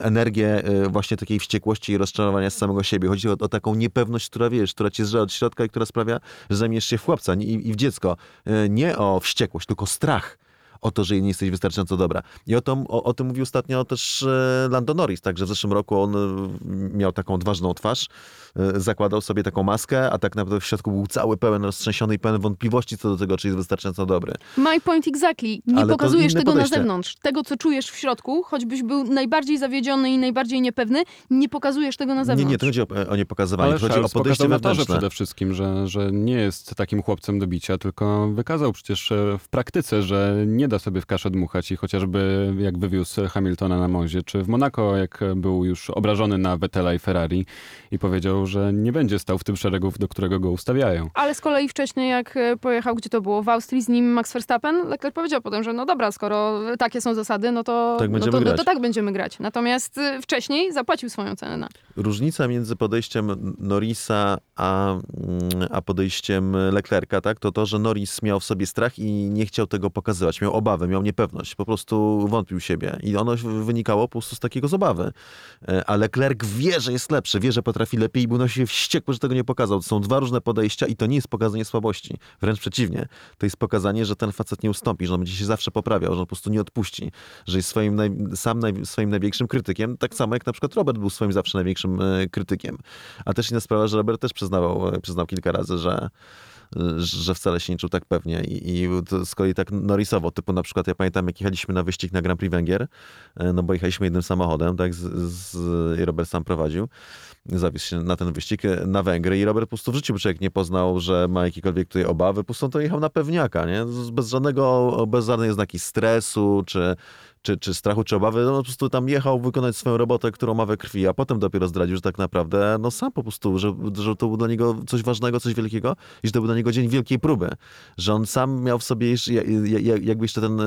energię y, właśnie takiej wściekłości i rozczarowania z samego siebie. Chodzi o, o taką niepewność, która wiesz, która cię zżera od środka i która sprawia, że zamienisz się w chłopca i, i w dziecko. Y, Nie o wściekłość, tylko strach o to, że nie jesteś wystarczająco dobra. I o, to, o, o tym mówił ostatnio też e, Lando Norris, także w zeszłym roku on e, miał taką odważną twarz, e, zakładał sobie taką maskę, a tak naprawdę w środku był cały pełen roztrzęsiony i pełen wątpliwości co do tego, czy jest wystarczająco dobry. My point exactly. Nie Ale pokazujesz tego podejście. na zewnątrz. Tego, co czujesz w środku, choćbyś był najbardziej zawiedziony i najbardziej niepewny, nie pokazujesz tego na Nie, zewnątrz. nie, to chodzi o, o niepokazywanie, Ale chodzi o podejście wewnętrzne. przede wszystkim, że, że nie jest takim chłopcem do bicia, tylko wykazał przecież w praktyce, że nie da sobie w kaszę dmuchać i chociażby jak wywiózł Hamiltona na Mozie, czy w Monako, jak był już obrażony na Vettela i Ferrari i powiedział, że nie będzie stał w tym szeregu, do którego go ustawiają. Ale z kolei wcześniej, jak e, pojechał, gdzie to było, w Austrii z nim Max Verstappen, Leclerc powiedział potem, że no dobra, skoro takie są zasady, no to, Tak no będziemy to, no grać. to tak będziemy grać. Natomiast e, wcześniej zapłacił swoją cenę. Na. Różnica między podejściem Norrisa a, mm, a podejściem Leclerca, tak, to to, że Norris miał w sobie strach i nie chciał tego pokazywać. Miał obawy, miał niepewność, po prostu wątpił siebie. I ono wynikało po prostu z takiego z obawy. E, A Leclerc wie, że jest lepszy, wie, że potrafi lepiej i był na siebie wściekły, że tego nie pokazał. To są dwa różne podejścia i to nie jest pokazanie słabości. Wręcz przeciwnie. To jest pokazanie, że ten facet nie ustąpi, że on będzie się zawsze poprawiał, że on po prostu nie odpuści, że jest swoim naj, sam naj, swoim największym krytykiem, tak samo jak na przykład Robert był swoim zawsze największym e, krytykiem. A też inna sprawa, że Robert też przyznawał, e, przyznał kilka razy, że e, że wcale się nie czuł tak pewnie i, i z kolei tak Norrisowo, typu na przykład ja pamiętam jak jechaliśmy na wyścig na Grand Prix Węgier, no bo jechaliśmy jednym samochodem, tak, z, z, i Robert sam prowadził, zawiózł się na ten wyścig na Węgry i Robert po prostu w życiu człowiek nie poznał, że ma jakiekolwiek tutaj obawy, po prostu to jechał na pewniaka, nie, bez żadnego, bez żadnej oznaki stresu, czy czy, czy strachu, czy obawy, no po prostu tam jechał wykonać swoją robotę, którą ma we krwi, a potem dopiero zdradził, że tak naprawdę, no sam po prostu, że, że to było dla niego coś ważnego, coś wielkiego i że to był dla niego dzień wielkiej próby, że on sam miał w sobie jeszcze, ja- ja- jakby jeszcze ten e,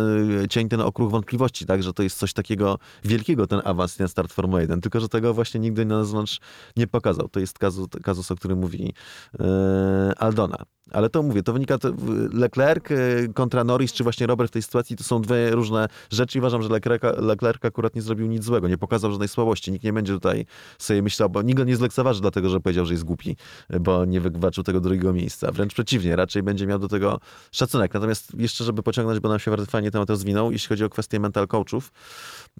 cień, ten okruch wątpliwości, tak, że to jest coś takiego wielkiego, ten awans, ten start Formuły 1, tylko że tego właśnie nigdy na zewnątrz nie pokazał. To jest kazus, kazus o którym mówi e, Aldona. Ale to mówię, to wynika, to, Leclerc e, kontra Norris, czy właśnie Robert w tej sytuacji, to są dwie różne rzeczy i uważam, że Leclerc, Leclerc akurat nie zrobił nic złego, nie pokazał żadnej słabości. Nikt nie będzie tutaj sobie myślał, bo nikt go nie zlekceważy dlatego, że powiedział, że jest głupi, bo nie wybaczył tego drugiego miejsca. Wręcz przeciwnie, raczej będzie miał do tego szacunek. Natomiast jeszcze, żeby pociągnąć, bo nam się bardzo fajnie temat rozwinął, jeśli chodzi o kwestię mental coachów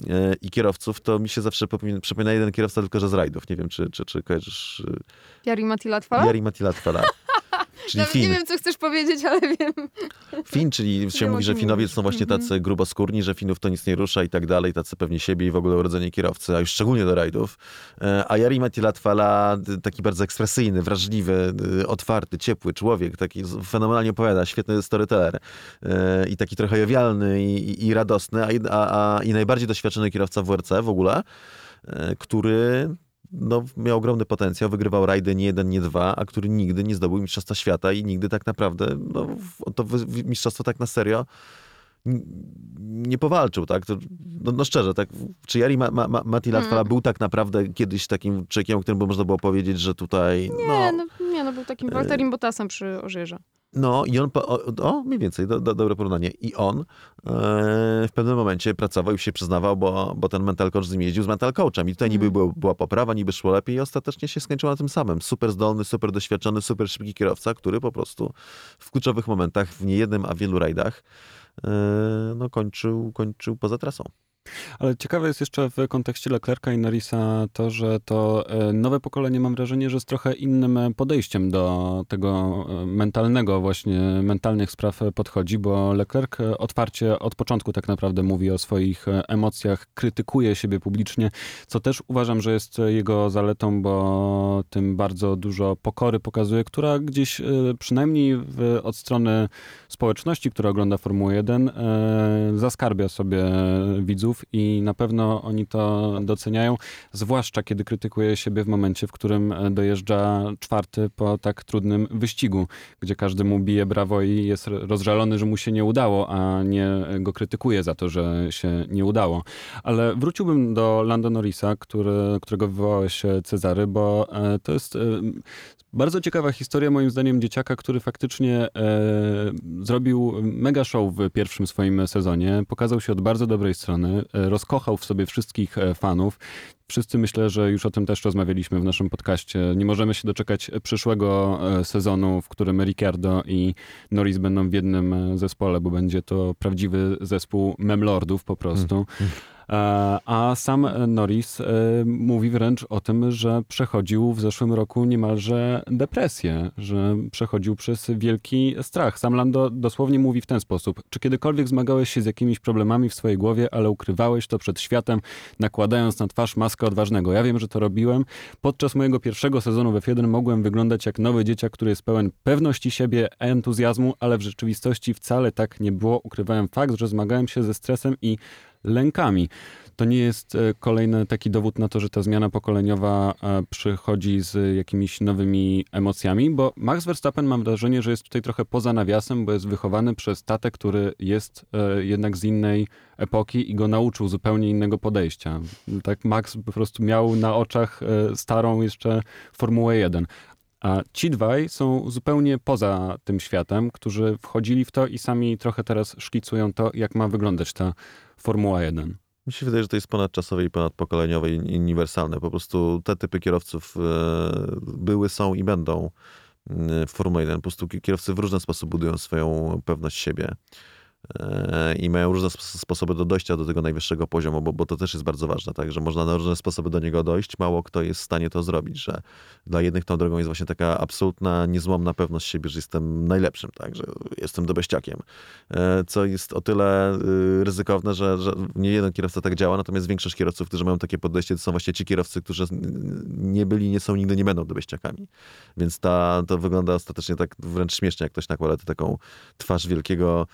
e, i kierowców, to mi się zawsze przypomina, jeden kierowca, tylko że z rajdów. Nie wiem, czy, czy, czy kojarzysz e, Jari Mati Latwala? Jari Matilatwala. Czyli Nawet nie Fin. wiem, co chcesz powiedzieć, ale wiem. Fin, czyli się mówi, że Finowie są właśnie Mhm. tacy gruboskórni, że Finów to nic nie rusza i tak dalej, tacy pewnie siebie i w ogóle urodzenie kierowcy, a już szczególnie do rajdów. E, A Jari Matilatwala, taki bardzo ekspresyjny, wrażliwy, otwarty, ciepły człowiek, taki fenomenalnie opowiada, świetny storyteller e, i taki trochę jowialny i, i, radosny, a, a, a, i najbardziej doświadczony kierowca w WRC w ogóle, e, który no, miał ogromny potencjał, wygrywał rajdy nie jeden, nie dwa, a który nigdy nie zdobył Mistrzostwa Świata i nigdy tak naprawdę no, to mistrzostwo tak na serio nie powalczył, tak? To, no, no szczerze, tak? Czy Jari Ma, Ma, Ma, Mati Latwala Mm. był tak naprawdę kiedyś takim człowiekiem, o którym by można było powiedzieć, że tutaj Nie, no, no, nie, no był takim Walterim Bottasem przy Ożierze. No i on, o, o mniej więcej, do, do, dobre porównanie. I on e, w pewnym momencie pracował i się przyznawał, bo, bo ten mental coach z nim jeździł z mental coachem. I tutaj niby Mhm. było, była poprawa, niby szło lepiej i ostatecznie się skończyło na tym samym. Super zdolny, super doświadczony, super szybki kierowca, który po prostu w kluczowych momentach, w niejednym, a wielu rajdach e, no kończył, kończył poza trasą. Ale ciekawe jest jeszcze w kontekście Leclerca i Norrisa to, że to e, nowe pokolenie mam wrażenie, że z trochę innym e, podejściem do tego e, mentalnego właśnie, mentalnych spraw podchodzi, bo Leclerc otwarcie od początku tak naprawdę mówi o swoich emocjach, krytykuje siebie publicznie, co też uważam, że jest jego zaletą, bo tym bardzo dużo pokory pokazuje, która gdzieś przynajmniej w, od strony społeczności, która ogląda Formułę 1, e, zaskarbia sobie widzów i na pewno oni to doceniają, zwłaszcza kiedy krytykuje siebie w momencie, w którym e, dojeżdża czwarty po tak trudnym wyścigu, gdzie każdy mu bije brawo i jest rozżalony, że mu się nie udało, a nie go krytykuje za to, że się nie udało. Ale wróciłbym do Lando Norrisa, który, którego wywołałeś e, Cezary, bo e, to jest bardzo ciekawa historia, moim zdaniem, dzieciaka, który faktycznie e, zrobił mega show w pierwszym swoim sezonie. Pokazał się od bardzo dobrej strony, e, rozkochał w sobie wszystkich e, fanów. Wszyscy myślę, że już o tym też rozmawialiśmy w naszym podcaście. Nie możemy się doczekać przyszłego e, sezonu, w którym Ricciardo i Norris będą w jednym e, zespole, bo będzie to prawdziwy zespół memlordów po prostu. E, A sam Norris e, mówi wręcz o tym, że przechodził w zeszłym roku niemalże depresję, że przechodził przez wielki strach. Sam Lando dosłownie mówi w ten sposób. Czy kiedykolwiek zmagałeś się z jakimiś problemami w swojej głowie, ale ukrywałeś to przed światem, nakładając na twarz maskę odważnego? Ja wiem, że to robiłem. Podczas mojego pierwszego sezonu w F1 mogłem wyglądać jak nowy dzieciak, który jest pełen pewności siebie, entuzjazmu, ale w rzeczywistości wcale tak nie było. Ukrywałem fakt, że zmagałem się ze stresem i lękami. To nie jest e, kolejny taki dowód na to, że ta zmiana pokoleniowa e, przychodzi z jakimiś nowymi emocjami, bo Max Verstappen mam wrażenie, że jest tutaj trochę poza nawiasem, bo jest wychowany przez tatę, który jest e, jednak z innej epoki i go nauczył zupełnie innego podejścia. Tak Max po prostu miał na oczach starą jeszcze Formułę 1. A ci dwaj są zupełnie poza tym światem, którzy wchodzili w to i sami trochę teraz szkicują to, jak ma wyglądać ta Formuła 1. Mi się wydaje, że to jest ponadczasowe i ponadpokoleniowe i uniwersalne. Po prostu te typy kierowców e, były, są i będą e, w Formule 1. Po prostu kierowcy w różny sposób budują swoją pewność siebie i mają różne sp- sposoby do dojścia do tego najwyższego poziomu, bo, bo to też jest bardzo ważne, tak, że można na różne sposoby do niego dojść. Mało kto jest w stanie to zrobić, że dla jednych tą drogą jest właśnie taka absolutna, niezłomna pewność siebie, że jestem najlepszym, tak, że jestem dobeściakiem, E, co jest o tyle y, ryzykowne, że, że nie jeden kierowca tak działa, natomiast większość kierowców, którzy mają takie podejście, to są właśnie ci kierowcy, którzy nie byli, nie są, nigdy nie będą dobeściakami. Więc ta, to wygląda ostatecznie tak wręcz śmiesznie, jak ktoś nakłada taką twarz wielkiego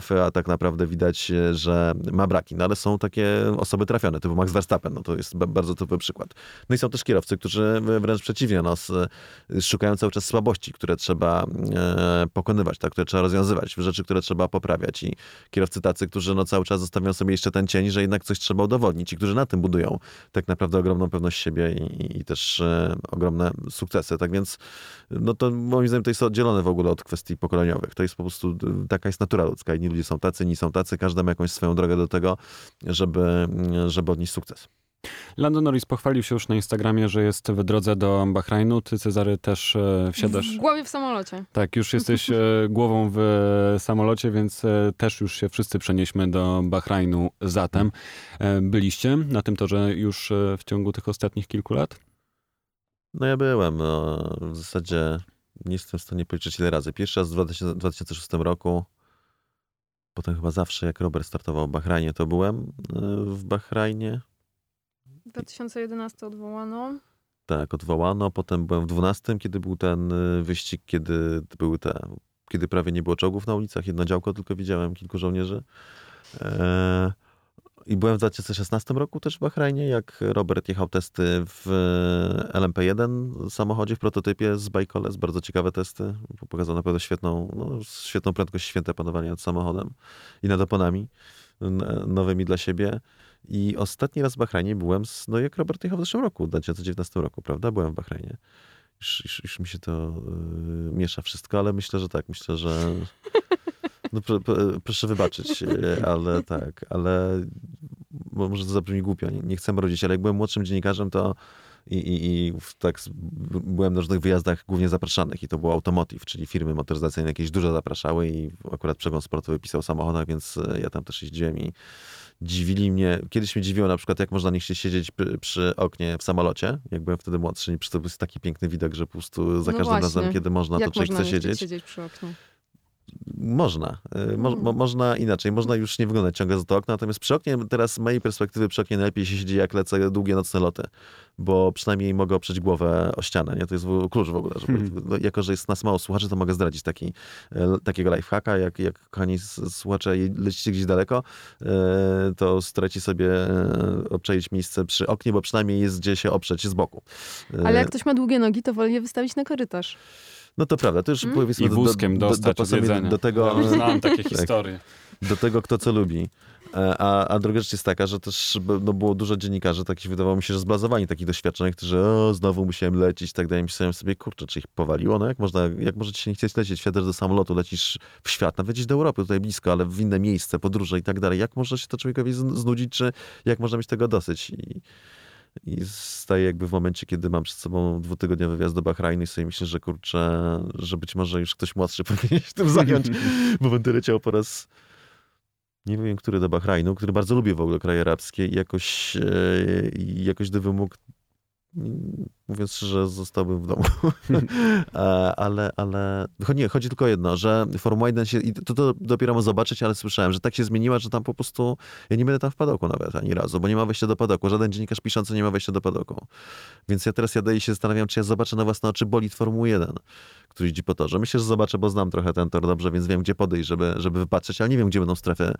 fafarafy, a tak naprawdę widać, e, że ma braki. No ale są takie osoby trafione, typu Max Verstappen, no to jest ba- bardzo typowy przykład. No i są też kierowcy, którzy wręcz przeciwnie, no, s- szukają cały czas słabości, które trzeba e, pokonywać, tak, które trzeba rozwiązywać, rzeczy, które trzeba poprawiać i kierowcy tacy, którzy no, cały czas zostawiają sobie jeszcze ten cień, że jednak coś trzeba udowodnić i którzy na tym budują tak naprawdę ogromną pewność siebie i, i też e, ogromne sukcesy. Tak więc no to moim zdaniem to jest oddzielone w ogóle od kwestii pokoleniowych. To jest po prostu taka jest natura ludzka. Inni ludzie są tacy, inni są tacy. Każdy ma jakąś swoją drogę do tego, żeby, żeby odnieść sukces. Lando Norris pochwalił się już na Instagramie, że jest w drodze do Bahrajnu. Ty, Cezary, też e, wsiadasz. W głowie w samolocie. Tak, już jesteś e, głową w samolocie, więc e, też już się wszyscy przenieśmy do Bahrajnu zatem. Byliście na tym torze już w ciągu tych ostatnich kilku lat? No ja byłem. No, w zasadzie nie jestem w stanie policzyć ile razy. Pierwszy raz w 2000 2006 roku. Potem chyba zawsze, jak Robert startował w Bahrajnie, to byłem y, w Bahrajnie. 2011 odwołano. Tak, odwołano. Potem byłem w 12, kiedy był ten y, wyścig, kiedy były te, kiedy prawie nie było czołgów na ulicach. Jedno działko tylko widziałem, kilku żołnierzy. E, I byłem w 2016 roku też w Bahrajnie, jak Robert jechał testy w LMP1 samochodzie, w prototypie z Bajkoles. Bardzo ciekawe testy. Pokazał naprawdę świetną, no, świetną prędkość, święte panowanie nad samochodem i nad oponami n- nowymi dla siebie. I ostatni raz w Bahrajnie byłem, z, no jak Robert jechał w zeszłym roku, w 2019 roku, prawda? Byłem w Bahrajnie. Już, już, już mi się to y, miesza wszystko, ale myślę, że tak. Myślę, że. No, pr, pr, proszę wybaczyć, y, ale tak, ale może to zabrzmi głupio, nie, nie chcę rodzić, ale jak byłem młodszym dziennikarzem, to i, i, i tak byłem na różnych wyjazdach głównie zapraszanych i to było automotive, czyli firmy motoryzacyjne jakieś dużo zapraszały i akurat przegląd sportowy pisał o samochodach, więc e, ja tam też jeździłem i dziwili mnie, kiedyś mnie dziwiło na przykład, jak można nie chcieć siedzieć przy, oknie w samolocie, jak byłem wtedy młodszy, przy to jest taki piękny widok, że po prostu za no każdym właśnie. razem, kiedy można, jak to człowiek chce siedzieć. siedzieć przy oknie? Można. E, mo, mo, można inaczej. Można już nie wyglądać ciągle z do okna, natomiast przy oknie, teraz z mojej perspektywy, przy oknie najlepiej się siedzi, jak lecę długie nocne loty, bo przynajmniej mogę oprzeć głowę o ścianę. Nie? To jest klucz w ogóle. Żeby, hmm. No, jako, że jest nas mało słuchaczy, to mogę zdradzić taki, e, takiego lifehacka, jak, jak kochani słuchacze lecicie gdzieś daleko, e, to starajcie sobie obczaić miejsce przy oknie, bo przynajmniej jest gdzie się oprzeć z boku. Ale jak ktoś ma długie nogi, to woli je wystawić na korytarz. No to prawda, to już hmm? powiedzmy... I wózkiem do, dostać do, do, do tego... Ja znam takie tak. historie. Do tego, kto co lubi. E, a, a druga rzecz jest taka, że też no, było dużo dziennikarzy, takich wydawało mi się, że zblazowani takich doświadczonych, którzy o, znowu musiałem lecieć i tak dalej. Myślałem sobie, kurczę, czy ich powaliło? No jak można, jak może ci się nie chcieć lecieć? Wsiadasz do samolotu, lecisz w świat, nawet gdzieś do Europy, tutaj blisko, ale w inne miejsce, podróże i tak dalej. Jak może się to człowiekowi znudzić, czy jak można mieć tego dosyć? I, i staję jakby w momencie, kiedy mam przed sobą dwutygodniowy wyjazd do Bahrajnu i sobie myślę, że kurczę, że być może już ktoś młodszy powinien się tym zająć, bo będę leciał po raz nie wiem, który do Bahrajnu, który bardzo lubię w ogóle kraje arabskie i jakoś, e, jakoś gdybym mógł mówiąc szczerze, zostałbym w domu. ale, ale chodzi, chodzi tylko o jedno, że Formuła 1 się, i to, to dopiero mam zobaczyć, ale słyszałem, że tak się zmieniła, że tam po prostu, ja nie będę tam w padoku nawet ani razu, bo nie ma wejścia do padoku. Żaden dziennikarz piszący nie ma wejścia do padoku. Więc ja teraz jadę i się zastanawiam, czy ja zobaczę na własne oczy bolid Formuły 1, który jeździ po torze. Myślę, że zobaczę, bo znam trochę ten tor dobrze, więc wiem, gdzie podejść, żeby, żeby wypatrzeć, ale nie wiem, gdzie będą strefy,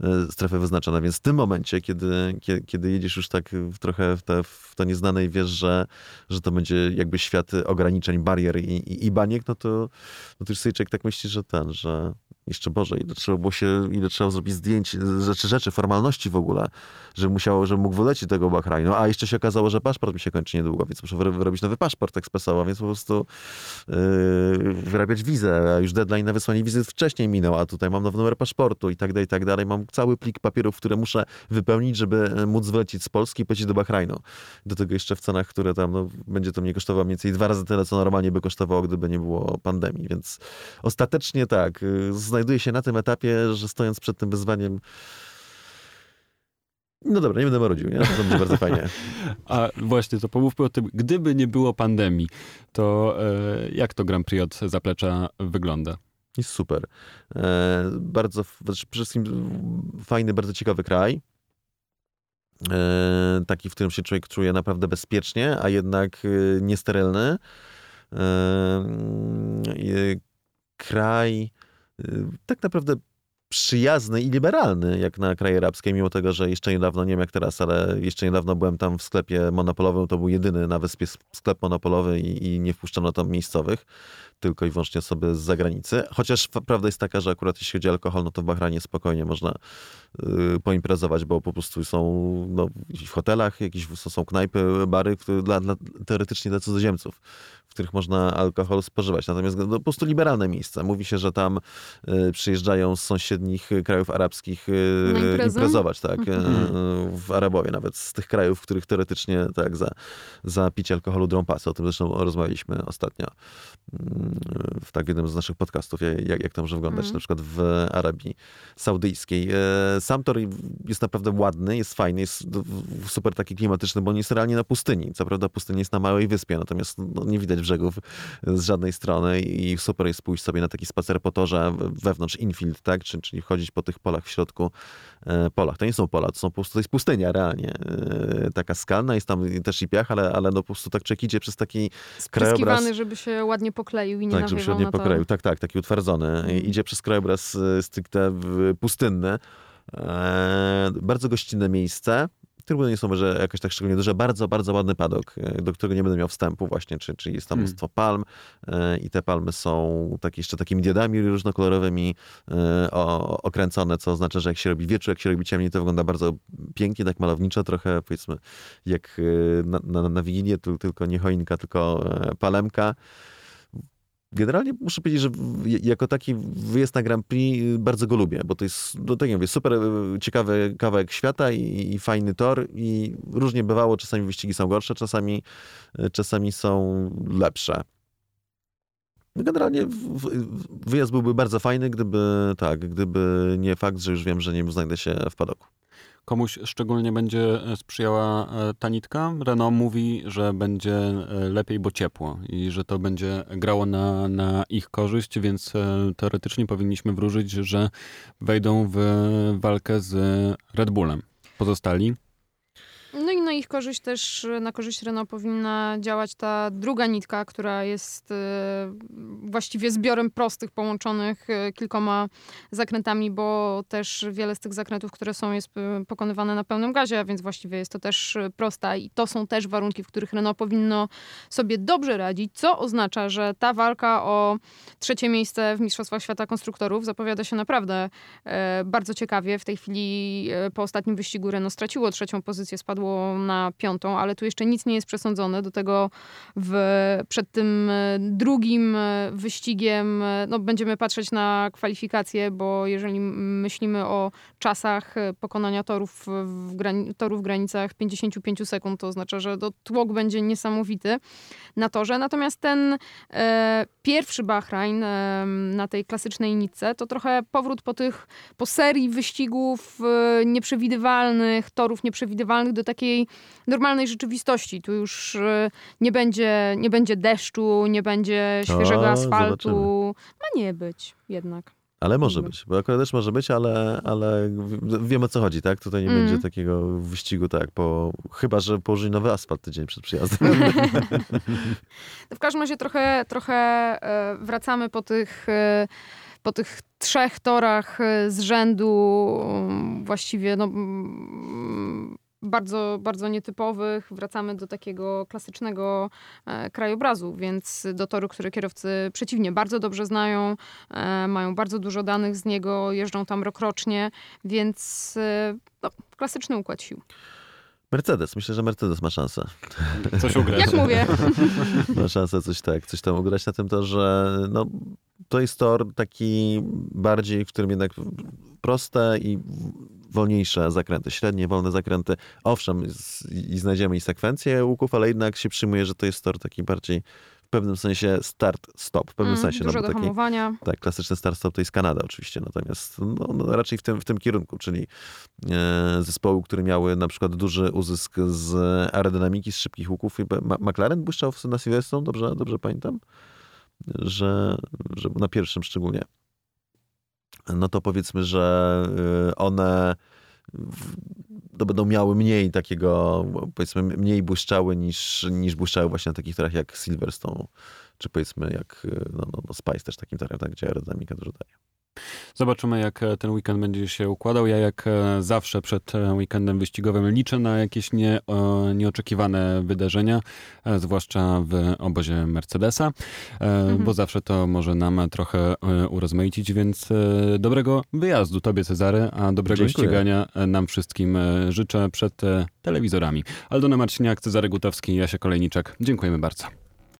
e, strefy wyznaczone. Więc w tym momencie, kiedy, kiedy, kiedy jedziesz już tak trochę w, te, w to nieznane i wiesz, że, że to będzie jakby świat ograniczeń, barier i, i, i baniek, no to, no to już sobie człowiek tak myśli, że ten, że jeszcze Boże, ile trzeba było się, ile trzeba zrobić zdjęć, rzeczy, rzeczy, formalności w ogóle, że musiało, że mógł wylecieć tego Bahrajnu, a jeszcze się okazało, że paszport mi się kończy niedługo, więc muszę wyrobić nowy paszport ekspresowo, więc po prostu yy, wyrabiać wizę, a już deadline na wysłanie wizy wcześniej minął, a tutaj mam nowy numer paszportu i tak dalej, i tak dalej. Mam cały plik papierów, które muszę wypełnić, żeby móc wylecieć z Polski i polecieć do Bahrajnu. Do tego jeszcze w cenach, które tam, no, będzie to mnie kosztowało mniej więcej dwa razy tyle, co normalnie by kosztowało, gdyby nie było pandemii, więc ostatecznie tak, yy, znajduję się na tym etapie, że stojąc przed tym wyzwaniem, no dobra, nie będę marudził, nie? To będzie bardzo fajnie. A właśnie, to pomówmy o tym, gdyby nie było pandemii, to e, jak to Grand Prix od zaplecza wygląda? Jest super. E, bardzo, znaczy przede wszystkim fajny, bardzo ciekawy kraj. E, taki, w którym się człowiek czuje naprawdę bezpiecznie, a jednak niesterylny. Kraj tak naprawdę przyjazny i liberalny, jak na kraje arabskie, mimo tego, że jeszcze niedawno, nie wiem jak teraz, ale jeszcze niedawno byłem tam w sklepie monopolowym, to był jedyny na wyspie sklep monopolowy i, i nie wpuszczono tam miejscowych tylko i wyłącznie osoby z zagranicy. Chociaż prawda jest taka, że akurat jeśli chodzi o alkohol, no to w Bahrajnie spokojnie można y, poimprezować, bo po prostu są no, w hotelach, jakieś są knajpy, bary które dla, dla, teoretycznie dla cudzoziemców, w których można alkohol spożywać. Natomiast no, po prostu liberalne miejsca. Mówi się, że tam y, przyjeżdżają z sąsiednich krajów arabskich y, imprezować, tak, y, mhm. w Arabowie, nawet z tych krajów, w których teoretycznie tak za, za picie alkoholu drą pasy. O tym zresztą rozmawialiśmy ostatnio w tak jednym z naszych podcastów, jak, jak to może wyglądać, mm. na przykład w Arabii Saudyjskiej. E, sam tor jest naprawdę ładny, jest fajny, jest super taki klimatyczny, bo on jest realnie na pustyni. Co prawda pustynia jest na małej wyspie, natomiast no, nie widać brzegów z żadnej strony i super jest pójść sobie na taki spacer po torze wewnątrz infield, tak? Czyli, chodzić po tych polach w środku e, polach. To nie są pola, to są po prostu, to jest pustynia realnie. E, taka skalna, jest tam też i piach, ale, ale no po prostu tak człowiek idzie przez taki krajobraz. żeby się ładnie pokleił i nie Tak, żeby się ładnie pokroił. Tak, tak, taki utwardzony. Mm. Idzie przez krajobraz e, stricte pustynny. Bardzo gościnne miejsce trybuny nie są może jakoś tak szczególnie duże. Bardzo, bardzo ładny padok, e, do którego nie będę miał wstępu właśnie, czy, czy jest tam Hmm. mnóstwo palm e, i te palmy są tak jeszcze takimi diodami różnokolorowymi e, o, okręcone, co oznacza, że jak się robi wieczór, jak się robi ciemniej, to wygląda bardzo pięknie, tak malowniczo, trochę powiedzmy jak na, na, na Wigilię, tu- tylko nie choinka, tylko palemka. Generalnie muszę powiedzieć, że jako taki wyjazd na Grand Prix y, bardzo go lubię, bo to jest, no tak jak mówię, super y, ciekawy kawałek świata i, i fajny tor i różnie bywało, czasami wyścigi są gorsze, czasami, y, czasami są lepsze. No Generalnie wyjazd byłby bardzo fajny, gdyby tak, gdyby nie fakt, że już wiem, że nie znajdę się w padoku. Komuś szczególnie będzie e, sprzyjała e, ta nitka. Renault mówi, że będzie e, lepiej, bo ciepło i że to będzie grało na, na ich korzyść, więc teoretycznie powinniśmy wróżyć, że wejdą w walkę z Red Bullem. Pozostali na ich korzyść też, na korzyść Renault powinna działać ta druga nitka, która jest e, właściwie zbiorem prostych połączonych e, kilkoma zakrętami, bo też wiele z tych zakrętów, które są, jest e, pokonywane na pełnym gazie, a więc właściwie jest to też prosta i to są też warunki, w których Renault powinno sobie dobrze radzić, co oznacza, że ta walka o trzecie miejsce w Mistrzostwach Świata Konstruktorów zapowiada się naprawdę e, bardzo ciekawie. W tej chwili e, po ostatnim wyścigu Renault straciło trzecią pozycję, spadło na piątą, ale tu jeszcze nic nie jest przesądzone. Do tego w, przed tym e, drugim e, wyścigiem e, no, będziemy patrzeć na kwalifikacje, bo jeżeli myślimy o czasach pokonania torów w, grani- torów w granicach 55 sekund, to oznacza, że to tłok będzie niesamowity na torze. Natomiast ten e, pierwszy Bahrain e, na tej klasycznej nitce to trochę powrót po tych, po serii wyścigów e, nieprzewidywalnych, torów nieprzewidywalnych do takiej normalnej rzeczywistości. Tu już e, nie będzie, nie będzie deszczu, nie będzie świeżego O, asfaltu. zobaczymy. Ma nie być jednak. Ale może być, bo akurat też może być, ale, ale w- wiemy o co chodzi, tak? Tutaj nie Mhm. będzie takiego wyścigu, tak, po, chyba, że położyli nowy asfalt tydzień przed przyjazdem. W każdym razie trochę, trochę e, wracamy po tych, e, po tych trzech torach z rzędu mm, właściwie no, mm, bardzo, bardzo nietypowych. Wracamy do takiego klasycznego e, krajobrazu, więc do toru, który kierowcy przeciwnie bardzo dobrze znają, e, mają bardzo dużo danych z niego, jeżdżą tam rokrocznie, więc e, no, klasyczny układ sił. Mercedes, myślę, że Mercedes ma szansę. coś ugrać. Jak mówię. Ma szansę coś tak, coś tam ugrać na tym torze. No, to jest tor taki bardziej, w którym jednak proste i wolniejsze zakręty, średnie, wolne zakręty. Owszem, i znajdziemy i sekwencję łuków, ale jednak się przyjmuje, że to jest tor taki bardziej w pewnym sensie start-stop. W pewnym Mm, sensie, no dużo do taki, tak, klasyczny start-stop to jest Kanada oczywiście, natomiast no, no, raczej w tym, w tym kierunku, czyli e, zespoły, które miały na przykład duży uzysk z aerodynamiki, z szybkich łuków. I Ma- McLaren błyszczał na Silverstone, dobrze, dobrze pamiętam, że, że na pierwszym szczególnie. No to powiedzmy, że y, one to będą miały mniej takiego, powiedzmy, mniej błyszczały niż, niż błyszczały właśnie na takich torach jak Silverstone, czy powiedzmy jak y, no, no, no Spice też takim torem, tak, gdzie aerodynamika dużo daje. Zobaczymy, jak e, ten weekend będzie się układał. Ja jak e, zawsze przed e, weekendem wyścigowym liczę na jakieś nie, nieoczekiwane wydarzenia, zwłaszcza w obozie Mercedesa, e, bo zawsze to może nam trochę urozmaicić, więc dobrego wyjazdu Tobie Cezary, a dobrego Dziękuję. ścigania nam wszystkim życzę przed telewizorami. Aldona Marciniak, Cezary Gutowski, Jasia Kolejniczak. Dziękujemy bardzo.